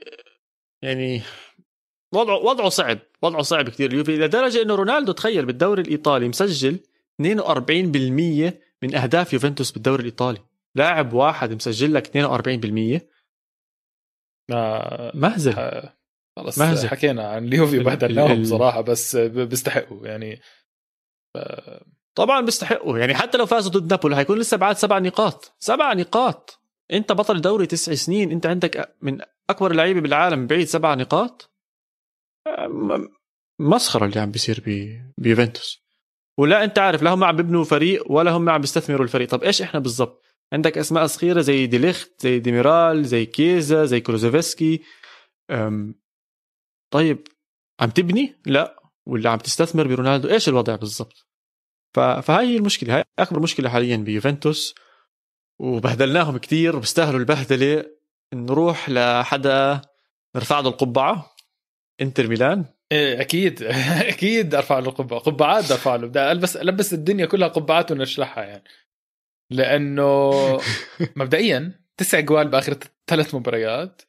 يعني وضعه وضعه صعب وضعه صعب كثير اليوفي لدرجة إنه رونالدو تخيل بالدوري الإيطالي مسجل 42% من أهداف يوفنتوس بالدوري الإيطالي. لاعب واحد مسجل لك 42% آه مهزل. خلص مهزل. حكينا عن اليوفي بهدلناهم بصراحة بس بيستحقوا يعني. ف... طبعا بيستحقوا. يعني حتى لو فازوا ضد نابولي حيكون لسه بعد سبع نقاط. سبع نقاط. انت بطل دوري تسع سنين. انت عندك من أكبر اللعيبة بالعالم بعيد سبع نقاط. مسخرة اللي عم بيصير بيوفنتوس. ولا انت عارف لا هم عم بيبنوا فريق ولا هم عم بيستثمروا الفريق. طب إيش إحنا بالضبط؟ عندك أسماء صغيرة زي ديليخت زي ديميرال زي كيزا زي كروزوفسكي طيب. عم تبني؟ لا. ولا عم تستثمر برونالدو إيش الوضع بالضبط؟ فهي المشكلة. هاي أكبر مشكلة حاليا بيوفنتوس. وبهدلناهم كثير وبيستاهلوا البهدلة. نروح لحدا نرفع له القبعة. إنتر ميلان. إيه أكيد. [laughs] أكيد أرفع له القبعه قبعات أرفع له. بدي ألبس ألبس الدنيا كلها قبعات ونشلحها يعني. لأنه [laughs] مبدئيا تسع جوال بآخر ثلاث مباريات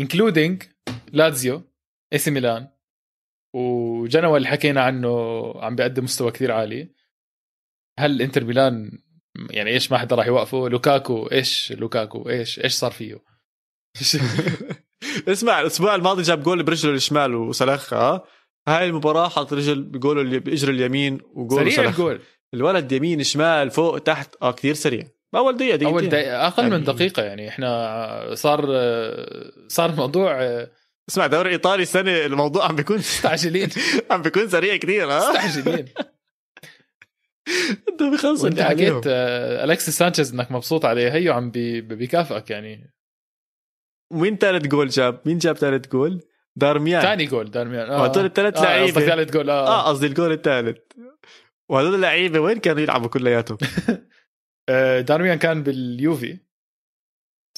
including لازيو إي سي ميلان. وجنوا اللي حكينا عنه عم بيقدم مستوى كثير عالي. هل إنتر ميلان يعني إيش ما حدا راح يوقفه؟ لوكاكو إيش لوكاكو؟ إيش إيش صار فيه؟ [laughs] اسمع الأسبوع الماضي جاب جول برجله الشمال وسلخها. هاي المباراة حط رجل بجوله اللي بإجره اليمين وجول سريع الجول. الولد يمين شمال فوق تحت آه كثير سريع. باول دقيقة دقيقتين. أول دقيقة أقل يعني من دقيقة يعني. إحنا صار صار الموضوع اسمع دوري إيطالي السنة الموضوع عم بيكون [laughs] مستعجلين. [laughs] عم بيكون سريع كثير ها؟ مستعجلين. انت بخلص انت حكيت الكسيس سانشيز إنك مبسوط عليه هيو عم بيكافئك يعني. مين ثالث جول جاب؟ مين جاب ثالث جول؟ دارميان. ثاني جول دارميان. آه هدول الثلاث آه لعيبة. قصدك ثالث جول آه. آه قصدي الجول الثالث وهدول اللعيبة وين كانوا يلعبوا كلياتهم؟ [laughs] آه، دارميان كان باليوفي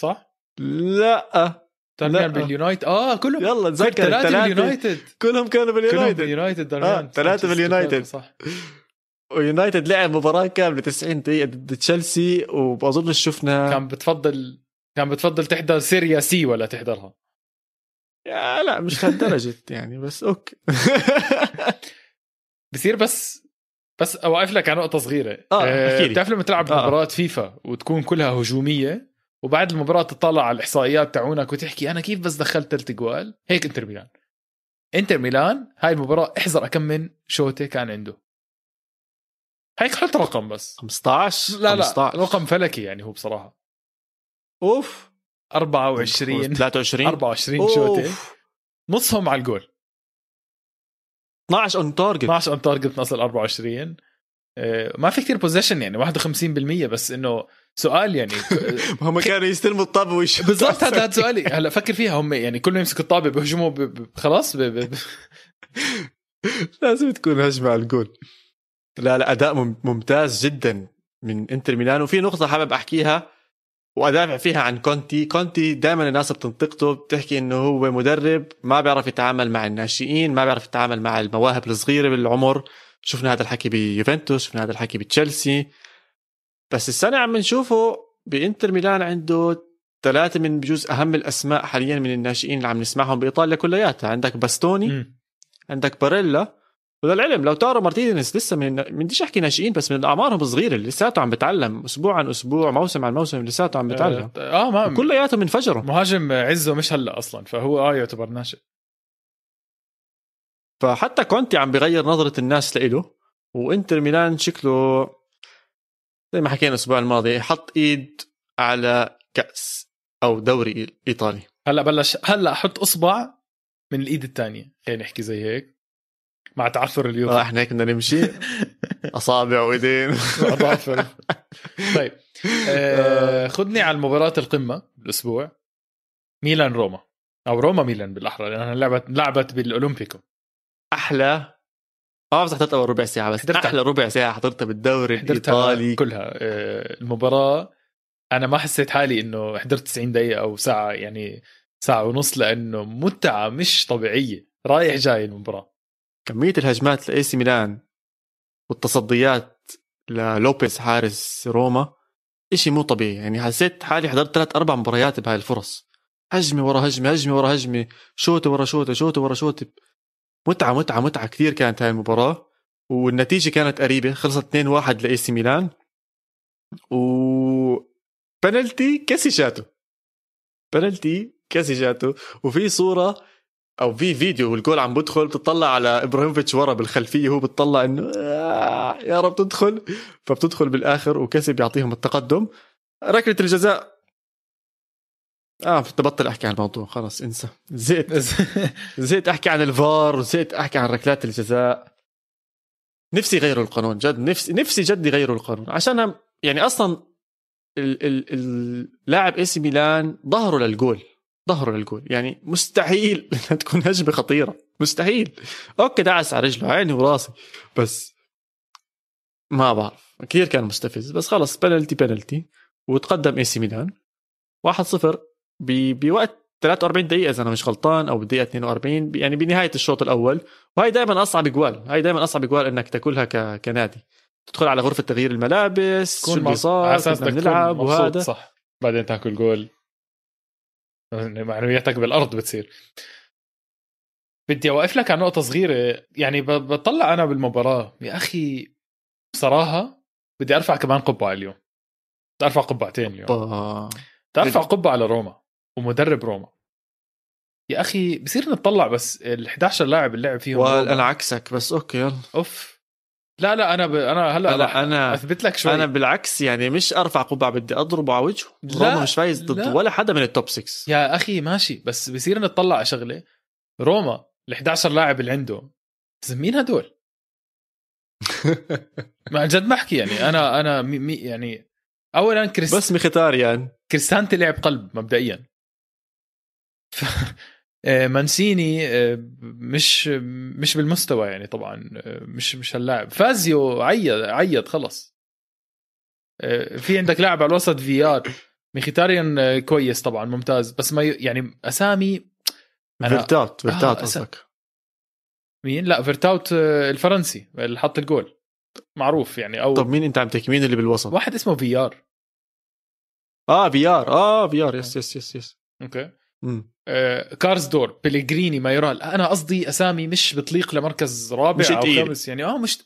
صح؟ لا. دارميان باليونايتد؟ آه كلهم. يلا تذكر ثلاثة باليونايتد. كلهم كانوا باليونايتد. كلهم باليونايتد دارميان آه ثلاثة باليونايتد. صح. ويونايتد لعب مباراة كاملة 90 دقيقة ضد تشيلسي وبظن شفنا كان بتفضل كان بتفضل تحضر سيريا سي ولا تحضرها؟ يا لا مش لهالدرجة يعني بس okay. [laughs] بصير بس بس أوقف لك على نقطة صغيرة. آه, آه بتعرف لما تلعب آه. مباراة فيفا وتكون كلها هجومية وبعد المباراة تطلع على الإحصائيات تاعونك وتحكي أنا كيف بس دخلت ثلاث جوال؟ هيك إنتر ميلان. إنتر ميلان هاي المباراة احذر كم من شوتة كان عنده. هيك حط رقم بس. 15 لا 15. لا رقم فلكي يعني هو بصراحة. أوف. 24 23 24 شوتة نصهم على الجول. 12 on target 12 on target نص ال 24 ما في كثير possession يعني 51% بس إنه سؤال يعني. [laughs] هم كانوا يستلموا الطابة ويشوفوا. بالضبط هذا سؤالي. هلا فكر فيها هم يعني كلهم يمسكوا الطابة بيهجموا خلاص ب... ب... [laughs] لازم تكون هجمة على الجول. لا لا أداء ممتاز جدا من إنتر ميلان. وفي نقطة حابب أحكيها وأدافع فيها عن كونتي. كونتي دائما الناس بتنتقده بتحكي إنه هو مدرب ما بيعرف يتعامل مع الناشئين ما بيعرف يتعامل مع المواهب الصغيرة بالعمر. شفنا هذا الحكي بيوفنتوس شفنا هذا الحكي بتشيلسي. بس السنة عم نشوفه بإنتر ميلان عنده ثلاثة من بجوز أهم الأسماء حاليا من الناشئين اللي عم نسمعهم بإيطاليا كلياتها. عندك باستوني م. عندك باريلا. وللعلم لاوتارو مارتينيز لسه من من بديش أحكي ناشئين بس من أعمارهم صغيره لساته عم بتعلم أسبوع عن أسبوع موسم عن موسم لساته عم بتعلم. آه ما كلياتهم انفجروا. مهاجم عزه مش هلأ أصلا فهو آه يعتبر ناشئ. فحتى كونتي عم بغير نظرة الناس لإله وإنتر ميلان شكله زي ما حكينا الأسبوع الماضي حط إيد على كأس أو دوري إيطالي. هلأ بلش هلأ أحط إصبع من الإيد الثانية خلينا نحكي زي هيك. مع تعثر آه اليوفا إحنا هيك بدنا نمشي. [laughs] أصابع وإيدين. اظافر طيب. [laughs] آه. خذني على مباراة القمة الأسبوع. ميلان روما. أو روما ميلان بالأحرى لأنها لعبت لعبت بالأولمبيكو. أحلى. ما بعرف حضرت اول ربع ساعة بس حضرتها. أحلى ربع ساعة حضرتها بالدوري حضرتها الإيطالي. كلها. آه المباراة أنا ما حسيت حالي إنه حضرت 90 دقيقة أو ساعة يعني ساعة ونص لأنه متعة مش طبيعية. رايح جاي المباراة. كمية الهجمات لإي سي ميلان والتصديات للوبيز حارس روما إشي مو طبيعي. يعني حسيت حالي حضرت ثلاث أربع مباريات بهاي الفرص. هجمة ورا هجمة هجمة ورا هجمة شوتة ورا شوتة شوتة ورا شوتة متعة متعة متعة كثير كانت هاي المباراة والنتيجة كانت قريبة خلصت 2-1 لإي سي ميلان. و بنالتي كيسي شاتو بنالتي كيسي شاتو وفي صورة أو في فيديو والجول عم بدخل بتطلع على إبراهيموفيتش ورا بالخلفية هو بتطلع إنه آه يا رب تدخل. فبتدخل بالآخر وكسب يعطيهم التقدم. ركلة الجزاء آه بتبطل أحكي عن الموضوع. خلص انسى. زهقت. [laughs] زهقت أحكي عن الفار وزهقت أحكي عن ركلات الجزاء. نفسي يغيروا القانون جد. نفسي نفسي جد يغيروا القانون. عشان يعني أصلا ال- ال- اللاعب إي سي ميلان ظهروا للجول. ظهروا للجول. يعني مستحيل [laughs] إنها تكون هجمه خطيرة. مستحيل. okay دعس على رجله عيني وراسي. بس ما بعرف. كثير كان مستفز. بس خلص penalty penalty وتقدم AC Milan. 1-0 ب- بوقت 43 دقيقة إذا أنا مش غلطان أو بالدقيقة 42 ب- يعني بنهاية الشوط الأول. وهي دائما أصعب جوال هاي دائما أصعب جوال إنك تاكلها ك... كنادي. تدخل على غرفة تغيير الملابس شو اللي على صار بنلعب تكون مبسوط وهذا. صح. بعدين تاكل جول. معنوياتك بالأرض بتصير. بدي أوقف لك على نقطة صغيرة. يعني بطلع أنا بالمباراة. يا أخي بصراحة بدي أرفع كمان قبعة اليوم. بدي أرفع قبعتين اليوم. بدي أرفع قبعة على روما ومدرب روما. يا أخي بصير نطلع بس ال 11 لاعب اللي لعب فيهم وأنا. عكسك بس أوكي يلا. أوف. لا لا أنا ب... أنا هلأ أنا أنا أثبت لك شوي. أنا بالعكس يعني مش أرفع قبعة بدي اضربه على وجهه روما مش فايز ضد لا. ولا حدا من التوب 6 يا أخي ماشي بس بصير نطلع على شغلة. روما ال 11 لاعب اللي عنده مين هدول؟ [laughs] ما جد بحكي يعني أنا أنا مي مي يعني اولا كريس بس مختاريان كريستانتي لعب قلب مبدئيا. مانسيني آه، مش مش بالمستوى يعني طبعا آه، مش مش هاللاعب. فازيو عيد عيد خلص. آه، في عندك لاعب على الوسط في ار ميخيتاريان آه، كويس طبعا ممتاز. بس ما. يعني أسامي فيرتاوت فيرتاوت آه، قصدك. مين؟ لا فيرتاوت آه، الفرنسي اللي حط الجول. معروف يعني أو طب مين أنت عم تحكي مين اللي بالوسط؟ واحد اسمه في ار آه في ار آه في ار يس يس يس يس أوكي. آه، كارزدور بيليجريني مايرال أنا قصدي أسامي مش بتليق لمركز رابع مش أو تقيل. خامس. يعني آه مش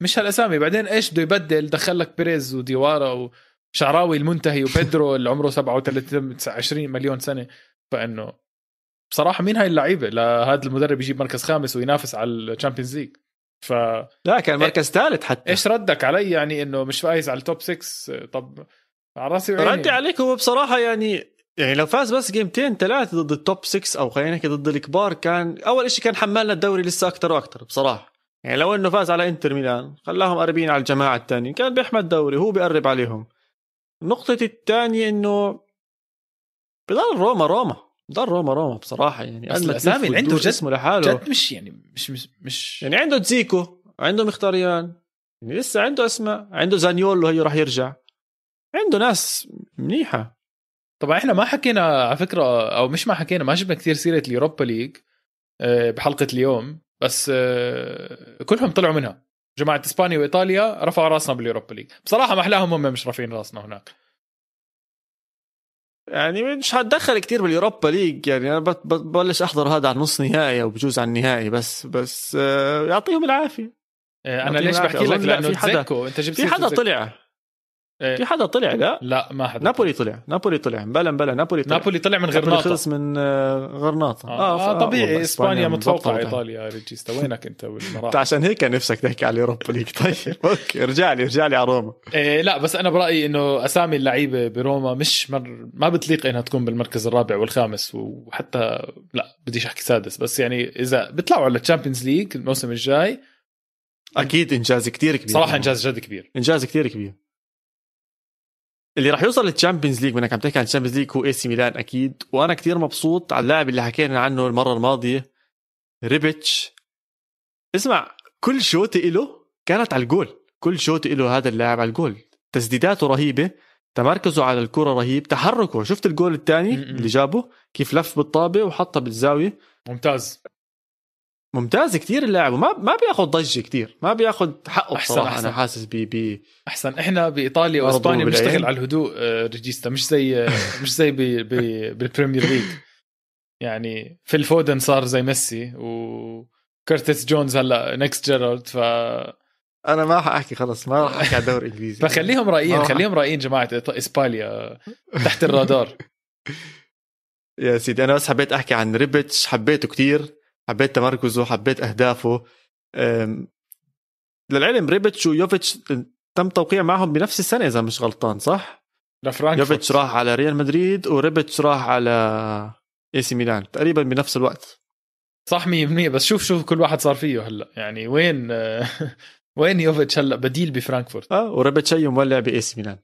مش هالأسامي. بعدين إيش بده يبدل؟ دخل لك بيريز وديوارا وشعراوي المنتهي وبيدرو اللي عمره 37 20 مليون سنة. فإنه بصراحة مين هاي اللعيبة؟ لهذا المدرب يجيب مركز خامس وينافس على ال Champions League. ف لا كان مركز ثالث حتى. إيش ردك علي؟ يعني إنه مش فايز على ال top 6 طب على راسي وعيني. ردي عليك هو بصراحة يعني يعني لو فاز بس جيمتين ثلاثة ضد ال top 6 أو خلينا نحكي ضد الكبار كان أول شيء كان حملنا الدوري لسه أكثر وأكثر بصراحة. يعني لو إنه فاز على إنتر ميلان خلاهم قريبين على الجماعة الثانية كان بيحمل الدوري هو بيقرب عليهم. النقطة الثانية إنه بضل روما روما بضل روما روما بصراحة. يعني بس اللي عنده جد- اسمه لحاله. جد مش يعني مش مش, مش يعني عنده دزيكو عنده مخيتاريان. يعني لسه عنده أسماء عنده زانيولو هي راح يرجع. عنده ناس منيحة. طبعا إحنا ما حكينا على فكرة أو مش ما حكينا ما جبنا كثير سيرة ال Europa League آه، بحلقة اليوم بس آه، كلهم طلعوا منها. جماعة إسبانيا وإيطاليا رفعوا راسنا بال Europa League. بصراحة ما احلاهم هم مش رافعين راسنا هناك. يعني مش هتدخل كتير بال Europa League يعني أنا ببلش أحضر هذا على النص نهائي أو بجوز على النهائي بس بس آه، يعطيهم العافية. آه، أنا ليش. بحكي لك؟ لأنه في حدا- أنت جبت في حدا. طلع. إيه. في حدا طلع لا لا ما حدا نابولي طلع. نابولي طلع. بلا بلا نابولي طلع. نابولي طلع من غرناطة. خلص من آه، غرناطة. آه, آه, والله طبيعي. إسبانيا متفوقه. على إيطاليا يا ريجيستا وينك أنت بالمراحل [laughs] عشان هيك نفسك تحكي على ال Europa League. [laughs] طيب okay ارجع لي ارجع لي على روما. إيه لا بس أنا برأيي إنه أسامي اللعيبة بروما مش مر ما بتليق إنها تكون بالمركز الرابع والخامس وحتى لا بديش أحكي سادس. بس يعني إذا بيطلعوا على ال Champions League الموسم الجاي أكيد إنجاز كتير كبير. صراحة إنجاز جد كبير. إنجاز كتير كبير. اللي راح يوصل لل Champions League منك عم تحكي عن ال Champions League هو AC Milan أكيد. وأنا كتير مبسوط على اللاعب اللي حكينا عنه المرة الماضية ريبتش اسمع كل شوطه له كانت على الجول. كل شوطه له هذا اللاعب على الجول. تسديداته رهيبة تمركزه على الكرة رهيب تحركه. شفت الجول الثاني. اللي جابه؟ كيف لف بالطابة وحطها بالزاوية. ممتاز. ممتاز كتير اللاعب وما ما بياخذ ضجة كتير ما بياخذ حقه أحسن- بصراحة أحسن. أنا حاسس ب ب أحسن. إحنا بإيطاليا وإسبانيا. بنشتغل على الهدوء آه، ريجيستا مش زي آه، [laughs] مش زي بي بي بال Premier League. يعني فيل فودن صار زي ميسي وكرتيس جونز هلأ next جيرارد ف أنا ما حأحكي خلص ما راح أحكي على الدوري الإنجليزي. [laughs] فخليهم رايقين خليهم رايقين جماعة إسبانيا تحت الرادار. [laughs] يا سيدي أنا بس حبيت أحكي عن ريبتش حبيته كتير. حبيت تمركزه حبيت أهدافه. للعلم ريبتش ويوفيتش تم توقيع معهم بنفس السنة إذا مش غلطان صح؟ لفرانكفورت يوفيتش راح على ريال مدريد وريبتش راح على إي سي ميلان تقريبا بنفس الوقت. صح 100% بس شوف شوف كل واحد صار فيه هلأ. يعني وين آه، [laughs] وين يوفيتش هلأ بديل بفرانكفورت؟ آه وريبتش هي مولع ب AC Milan.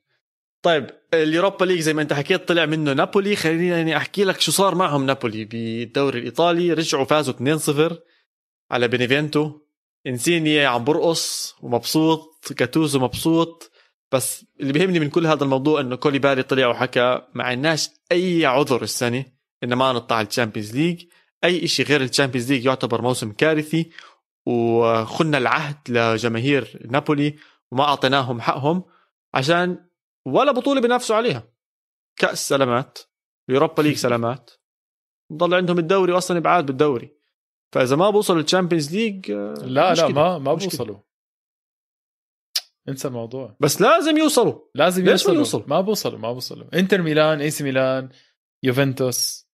طيب ال Europa League زي ما انت حكيت طلع منه نابولي. خليني يعني أحكي لك شو صار معهم نابولي بالدوري الإيطالي. رجعوا فازوا 2-0 على بينيفينتو إنسيني عم برقص ومبسوط كاتوزو مبسوط. بس اللي بيهمني من كل هذا الموضوع إنه كوليبالي طلع وحكى ما عندناش أي عذر السنة ان ما نطلع على ال Champions League. أي شيء غير ال Champions League يعتبر موسم كارثي. وخنا العهد لجماهير نابولي وما أعطيناهم حقهم عشان ولا بطولة بينافسوا عليها. كأس سلامات Europa League سلامات. ضل عندهم الدوري أصلا إبعاد بالدوري. فإذا ما بوصلوا لل Champions League آه، لا لا مشكلة. ما ما مشكلة. بوصلوا. انسى الموضوع. بس لازم يوصلوا. لازم ليش ما يوصلوا؟ يوصلوا؟ ما بوصلوا ما بوصلوا. انتر ميلان اي سي ميلان يوفنتوس.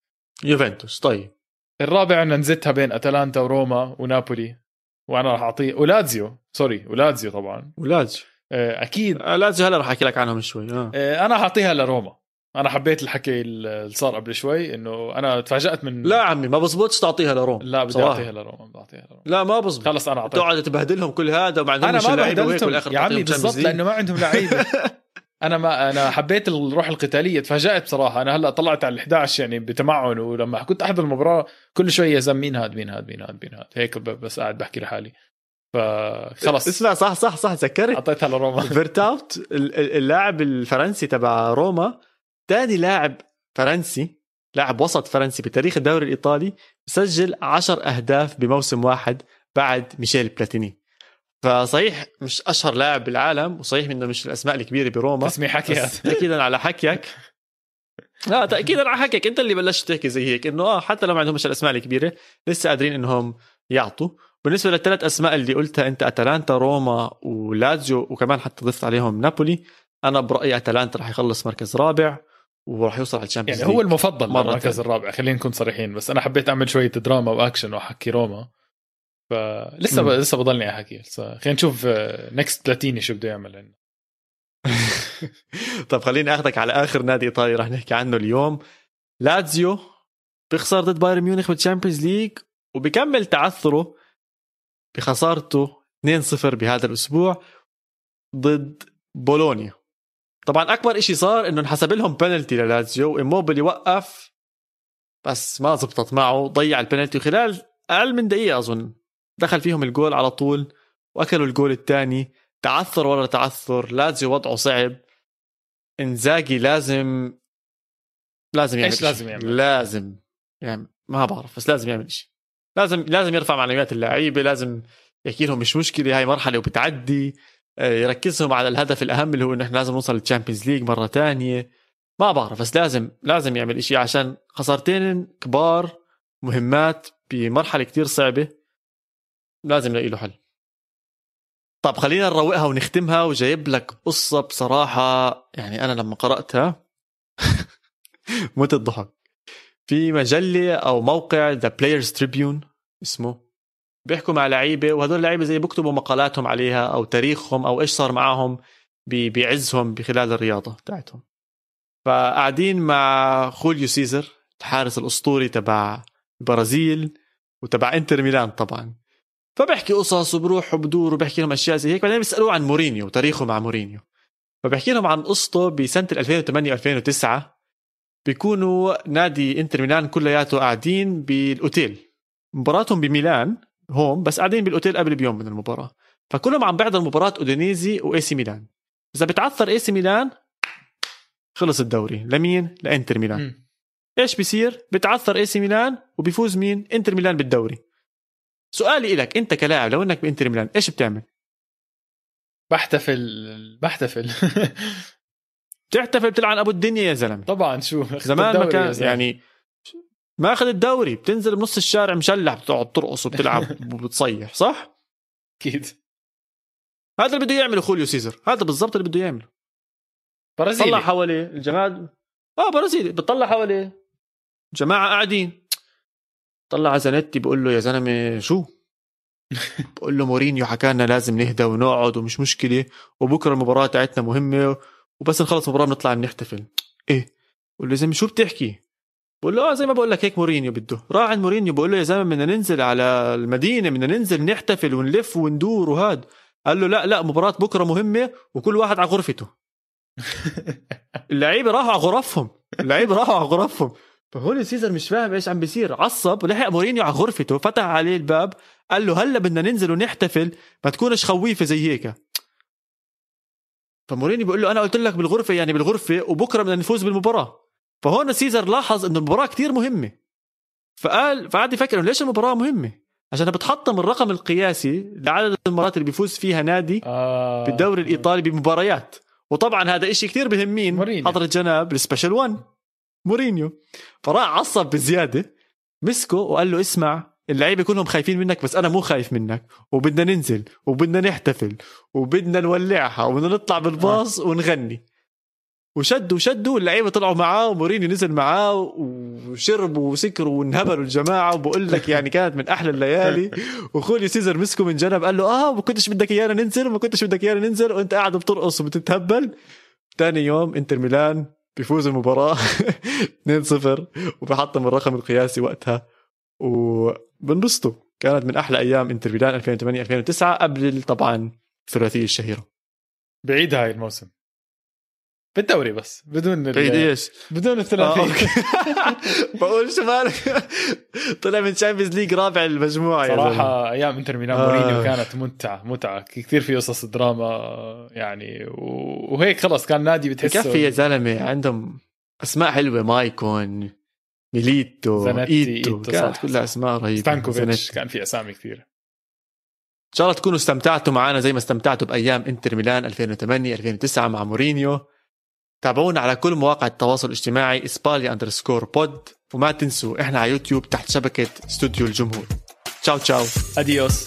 يوفنتوس طيب. الرابع عندنا نزتها بين أتلانتا وروما ونابولي. وأنا راح اعطيه ولازيو سوري ولازيو طبعا. ولازيو أكيد. آه، لازيو هلا رح أحكي لك عنهم شوي. آه. آه، أنا حاعطيها لروما. أنا حبيت الحكي اللي صار قبل شوي إنه أنا تفاجأت من لا عمي ما بزبطش تعطيها لروما لا بدي. أعطيها لروما بدي أعطيها لروما. لا ما بزبط. خلص أنا اعطيت تقعد تبهدلهم كل هذا وما أنا ما بهدلتهم. يا عمي بالضبط. لأنه ما عندهم لعيبة. [laughs] أنا ما أنا حبيت الروح القتالية تفاجأت بصراحة. أنا هلأ طلعت على ال 11 يعني بتمعن ولما كنت أحضر المباراة كل شوي يا زلمة مين هاد مين هاد مين هاد مين هاد؟ هيك بس قاعد بحكي لحالي. فخلص اسمع صح صح صح تذكرت. أعطيتها لروما. [laughs] فيريتو ال- ال- اللاعب الفرنسي تبع روما ثاني لاعب فرنسي لاعب وسط فرنسي بتاريخ الدوري الإيطالي سجل عشر أهداف بموسم واحد بعد ميشيل بلاتيني. فصحيح مش أشهر لاعب بالعالم وصحيح إنه مش الأسماء الكبيرة بروما. اسمع حكي تاكيدا على حكيك. [laughs] لا تاكيدا على حكيك. أنت اللي بلشت تحكي زي هيك إنه آه حتى لو ما عندهمش الأسماء الكبيرة لسه قادرين إنهم يعطوا. بالنسبة للثلاث أسماء اللي قلتها أنت أتلانتا روما ولازيو وكمان حتى ضفت عليهم نابولي أنا برأيي أتلانتا رح يخلص مركز رابع وراح يوصل على ال Champions يعني هو المفضل مرة تانية. الرابع خلينا نكون صريحين بس أنا حبيت أعمل شوية دراما وأكشن وأحكي روما. فلسه ب... لسه بضلني أحكي لسه- خلينا نشوف next بلاتيني شو بده يعمل. لنا [laughs] طب خليني أخذك على آخر نادي إيطالي رح نحكي عنه اليوم. لازيو بيخسر ضد بايرن ميونخ بال Champions League وبكمل تعثره بخسارته 2-0 بهذا الأسبوع ضد بولونيا. طبعا أكبر إشي صار إنه انحسب لهم بنالتي للازيو وايموبيلي وقف بس ما زبطت معه ضيع البنالتي وخلال أقل من دقيقة أظن. دخل فيهم الجول على طول وأكلوا الجول الثاني. تعثر ورا تعثر لازيو وضعه صعب. إنزاجي لازم لازم يعمل إشي. لازم يعمل؟ لازم يعني ما بعرف بس لازم يعمل شيء لازم لازم يرفع معنويات اللعيبة لازم يحكي لهم مش مشكلة هاي مرحلة وبتعدي. آه، يركزهم على الهدف الأهم اللي هو إنه إحنا لازم نوصل لل Champions League مرة تانية. ما بعرف بس لازم لازم يعمل إشي عشان خسارتين كبار مهمات بمرحلة كتير صعبة لازم نلاقي له حل. طب خلينا نروقها ونختمها وجايب لك قصة بصراحة يعني أنا لما قرأتها [laughs] مت الضحك. في مجلة أو موقع The Players' Tribune اسمه بيحكوا مع لعيبة وهدول اللعيبة زي بيكتبوا مقالاتهم عليها أو تاريخهم أو إيش صار معاهم بعزهم بخلال الرياضة بتاعتهم. فقاعدين مع خوليو سيزر الحارس الأسطوري تبع البرازيل وتبع إنتر ميلان طبعا. فبحكي قصص وبروح وبدور وبحكي لهم أشياء زي هيك بعدين بيسألوه عن مورينيو وتاريخه مع مورينيو. فبحكي لهم عن قصته بسنة 2008 2009 بيكونوا نادي انتر ميلان كلياته قاعدين بالأوتيل. مباراتهم بميلان هون بس قاعدين بالأوتيل قبل بيوم من المباراة. فكلهم عم بيحضر مباراة أودينيزي واي سي ميلان. إذا بتعثر اي سي ميلان خلص الدوري. لمين؟ لإنتر ميلان. م. إيش بيصير؟ بتعثر اي سي ميلان وبيفوز مين؟ إنتر ميلان بالدوري. سؤالي لك أنت كلاعب لو إنك بإنتر ميلان إيش بتعمل؟ بحتفل بحتفل. [laughs] تحتفل بتلعن أبو الدنيا يا زلمة. طبعا شو؟ [laughs] زمان ما كان يعني ما أخذ الدوري بتنزل بنص الشارع مشلح بتقعد ترقص وبتلعب [laughs] وبتصيح صح؟ أكيد. هذا اللي بده يعمله خوليو سيزر. هذا بالضبط اللي بده يعمله. برازيلي. طلع حواليه الجماعه آه برازيلي. بتطلع حواليه جماعة قاعدين. طلع على زانيتي بقول له يا زلمة شو؟ [laughs] بقول له مورينيو حكى لنا لازم نهدى ونقعد ومش مشكلة وبكرة المباراة تاعتنا مهمة وبس نخلص المباراة بنطلع بنحتفل إيه. بقول له يا زلمة شو بتحكي؟ بقول له آه زي ما بقول لك هيك مورينيو بده. راح عند مورينيو بقول له يا زلمة بدنا ننزل على المدينة بدنا ننزل نحتفل ونلف وندور وهاد. قال له لا لا مباراة بكرة مهمة وكل واحد على غرفته. [laughs] اللعيبة راحوا على غرفهم. اللعيبة راحوا على غرفهم. فخوليو سيزر مش فاهم إيش عم بيصير. عصب ولحق مورينيو على غرفته فتح عليه الباب قال له هلأ بدنا ننزل ونحتفل ما تكونش خويفة زي هيك. فمورينيو بيقول له أنا قلت لك بالغرفة يعني بالغرفة وبكرة بدنا نفوز بالمباراة. فهون سيزر لاحظ إنه المباراة كتير مهمة. فقال فقعد يفكر ليش المباراة مهمة؟ عشان بتحطم الرقم القياسي لعدد المرات اللي بيفوز فيها نادي آه. بالدوري الإيطالي بمباريات. وطبعا هذا إشي كتير بهم مين حضرة جناب ال Special 1 مورينيو. فراح عصب بزيادة مسكه وقال له اسمع اللعيبة كلهم خايفين منك بس أنا مو خايف منك. وبدنا ننزل وبدنا نحتفل وبدنا نولعها وبدنا نطلع بالباص ونغني. وشدوا وشدوا اللعيبه طلعوا معاه ومورينيو نزل معاه وشربوا وسكروا وانهبلوا الجماعة. وبقول لك [laughs] يعني كانت من أحلى الليالي. وخوليو سيزر مسكه من جنب قال له آه ما كنتش بدك إيانا ننزل وما كنتش بدك إيانا ننزل. وأنت قاعد بترقص وبتتهبل. ثاني يوم إنتر ميلان بيفوز المباراة [laughs] 2-0 وبحطم الرقم القياسي وقتها. وبنبسطوا كانت من أحلى أيام انتر ميلان 2008 2009 قبل طبعا الثلاثيه الشهيرة. بعيد هاي الموسم. بالدوري بس بدون بعيد إيش؟ بدون الثلاثيه آه [laughs] بقول شو مالك؟ طلع من Champions League رابع المجموعة صراحة أيام انتر ميلان آه. مورينيو كانت متعه متعة. كثير في قصص دراما يعني وهيك خلص كان نادي بتحسه بكفي يا زلمة عندهم أسماء حلوة مايكون ميليتو إيتو كانت كلها أسماء رهيبة. ستانكوفيتش كان في أسامي كثير إن شاء الله تكونوا استمتعتوا معنا زي ما استمتعتوا بأيام إنتر ميلان 2008 2009 مع مورينيو. تابعونا على كل مواقع التواصل الاجتماعي اسباليا أندرسكور بود. وما تنسوا إحنا على يوتيوب تحت شبكة استوديو الجمهور. تشاو تشاو. اديوس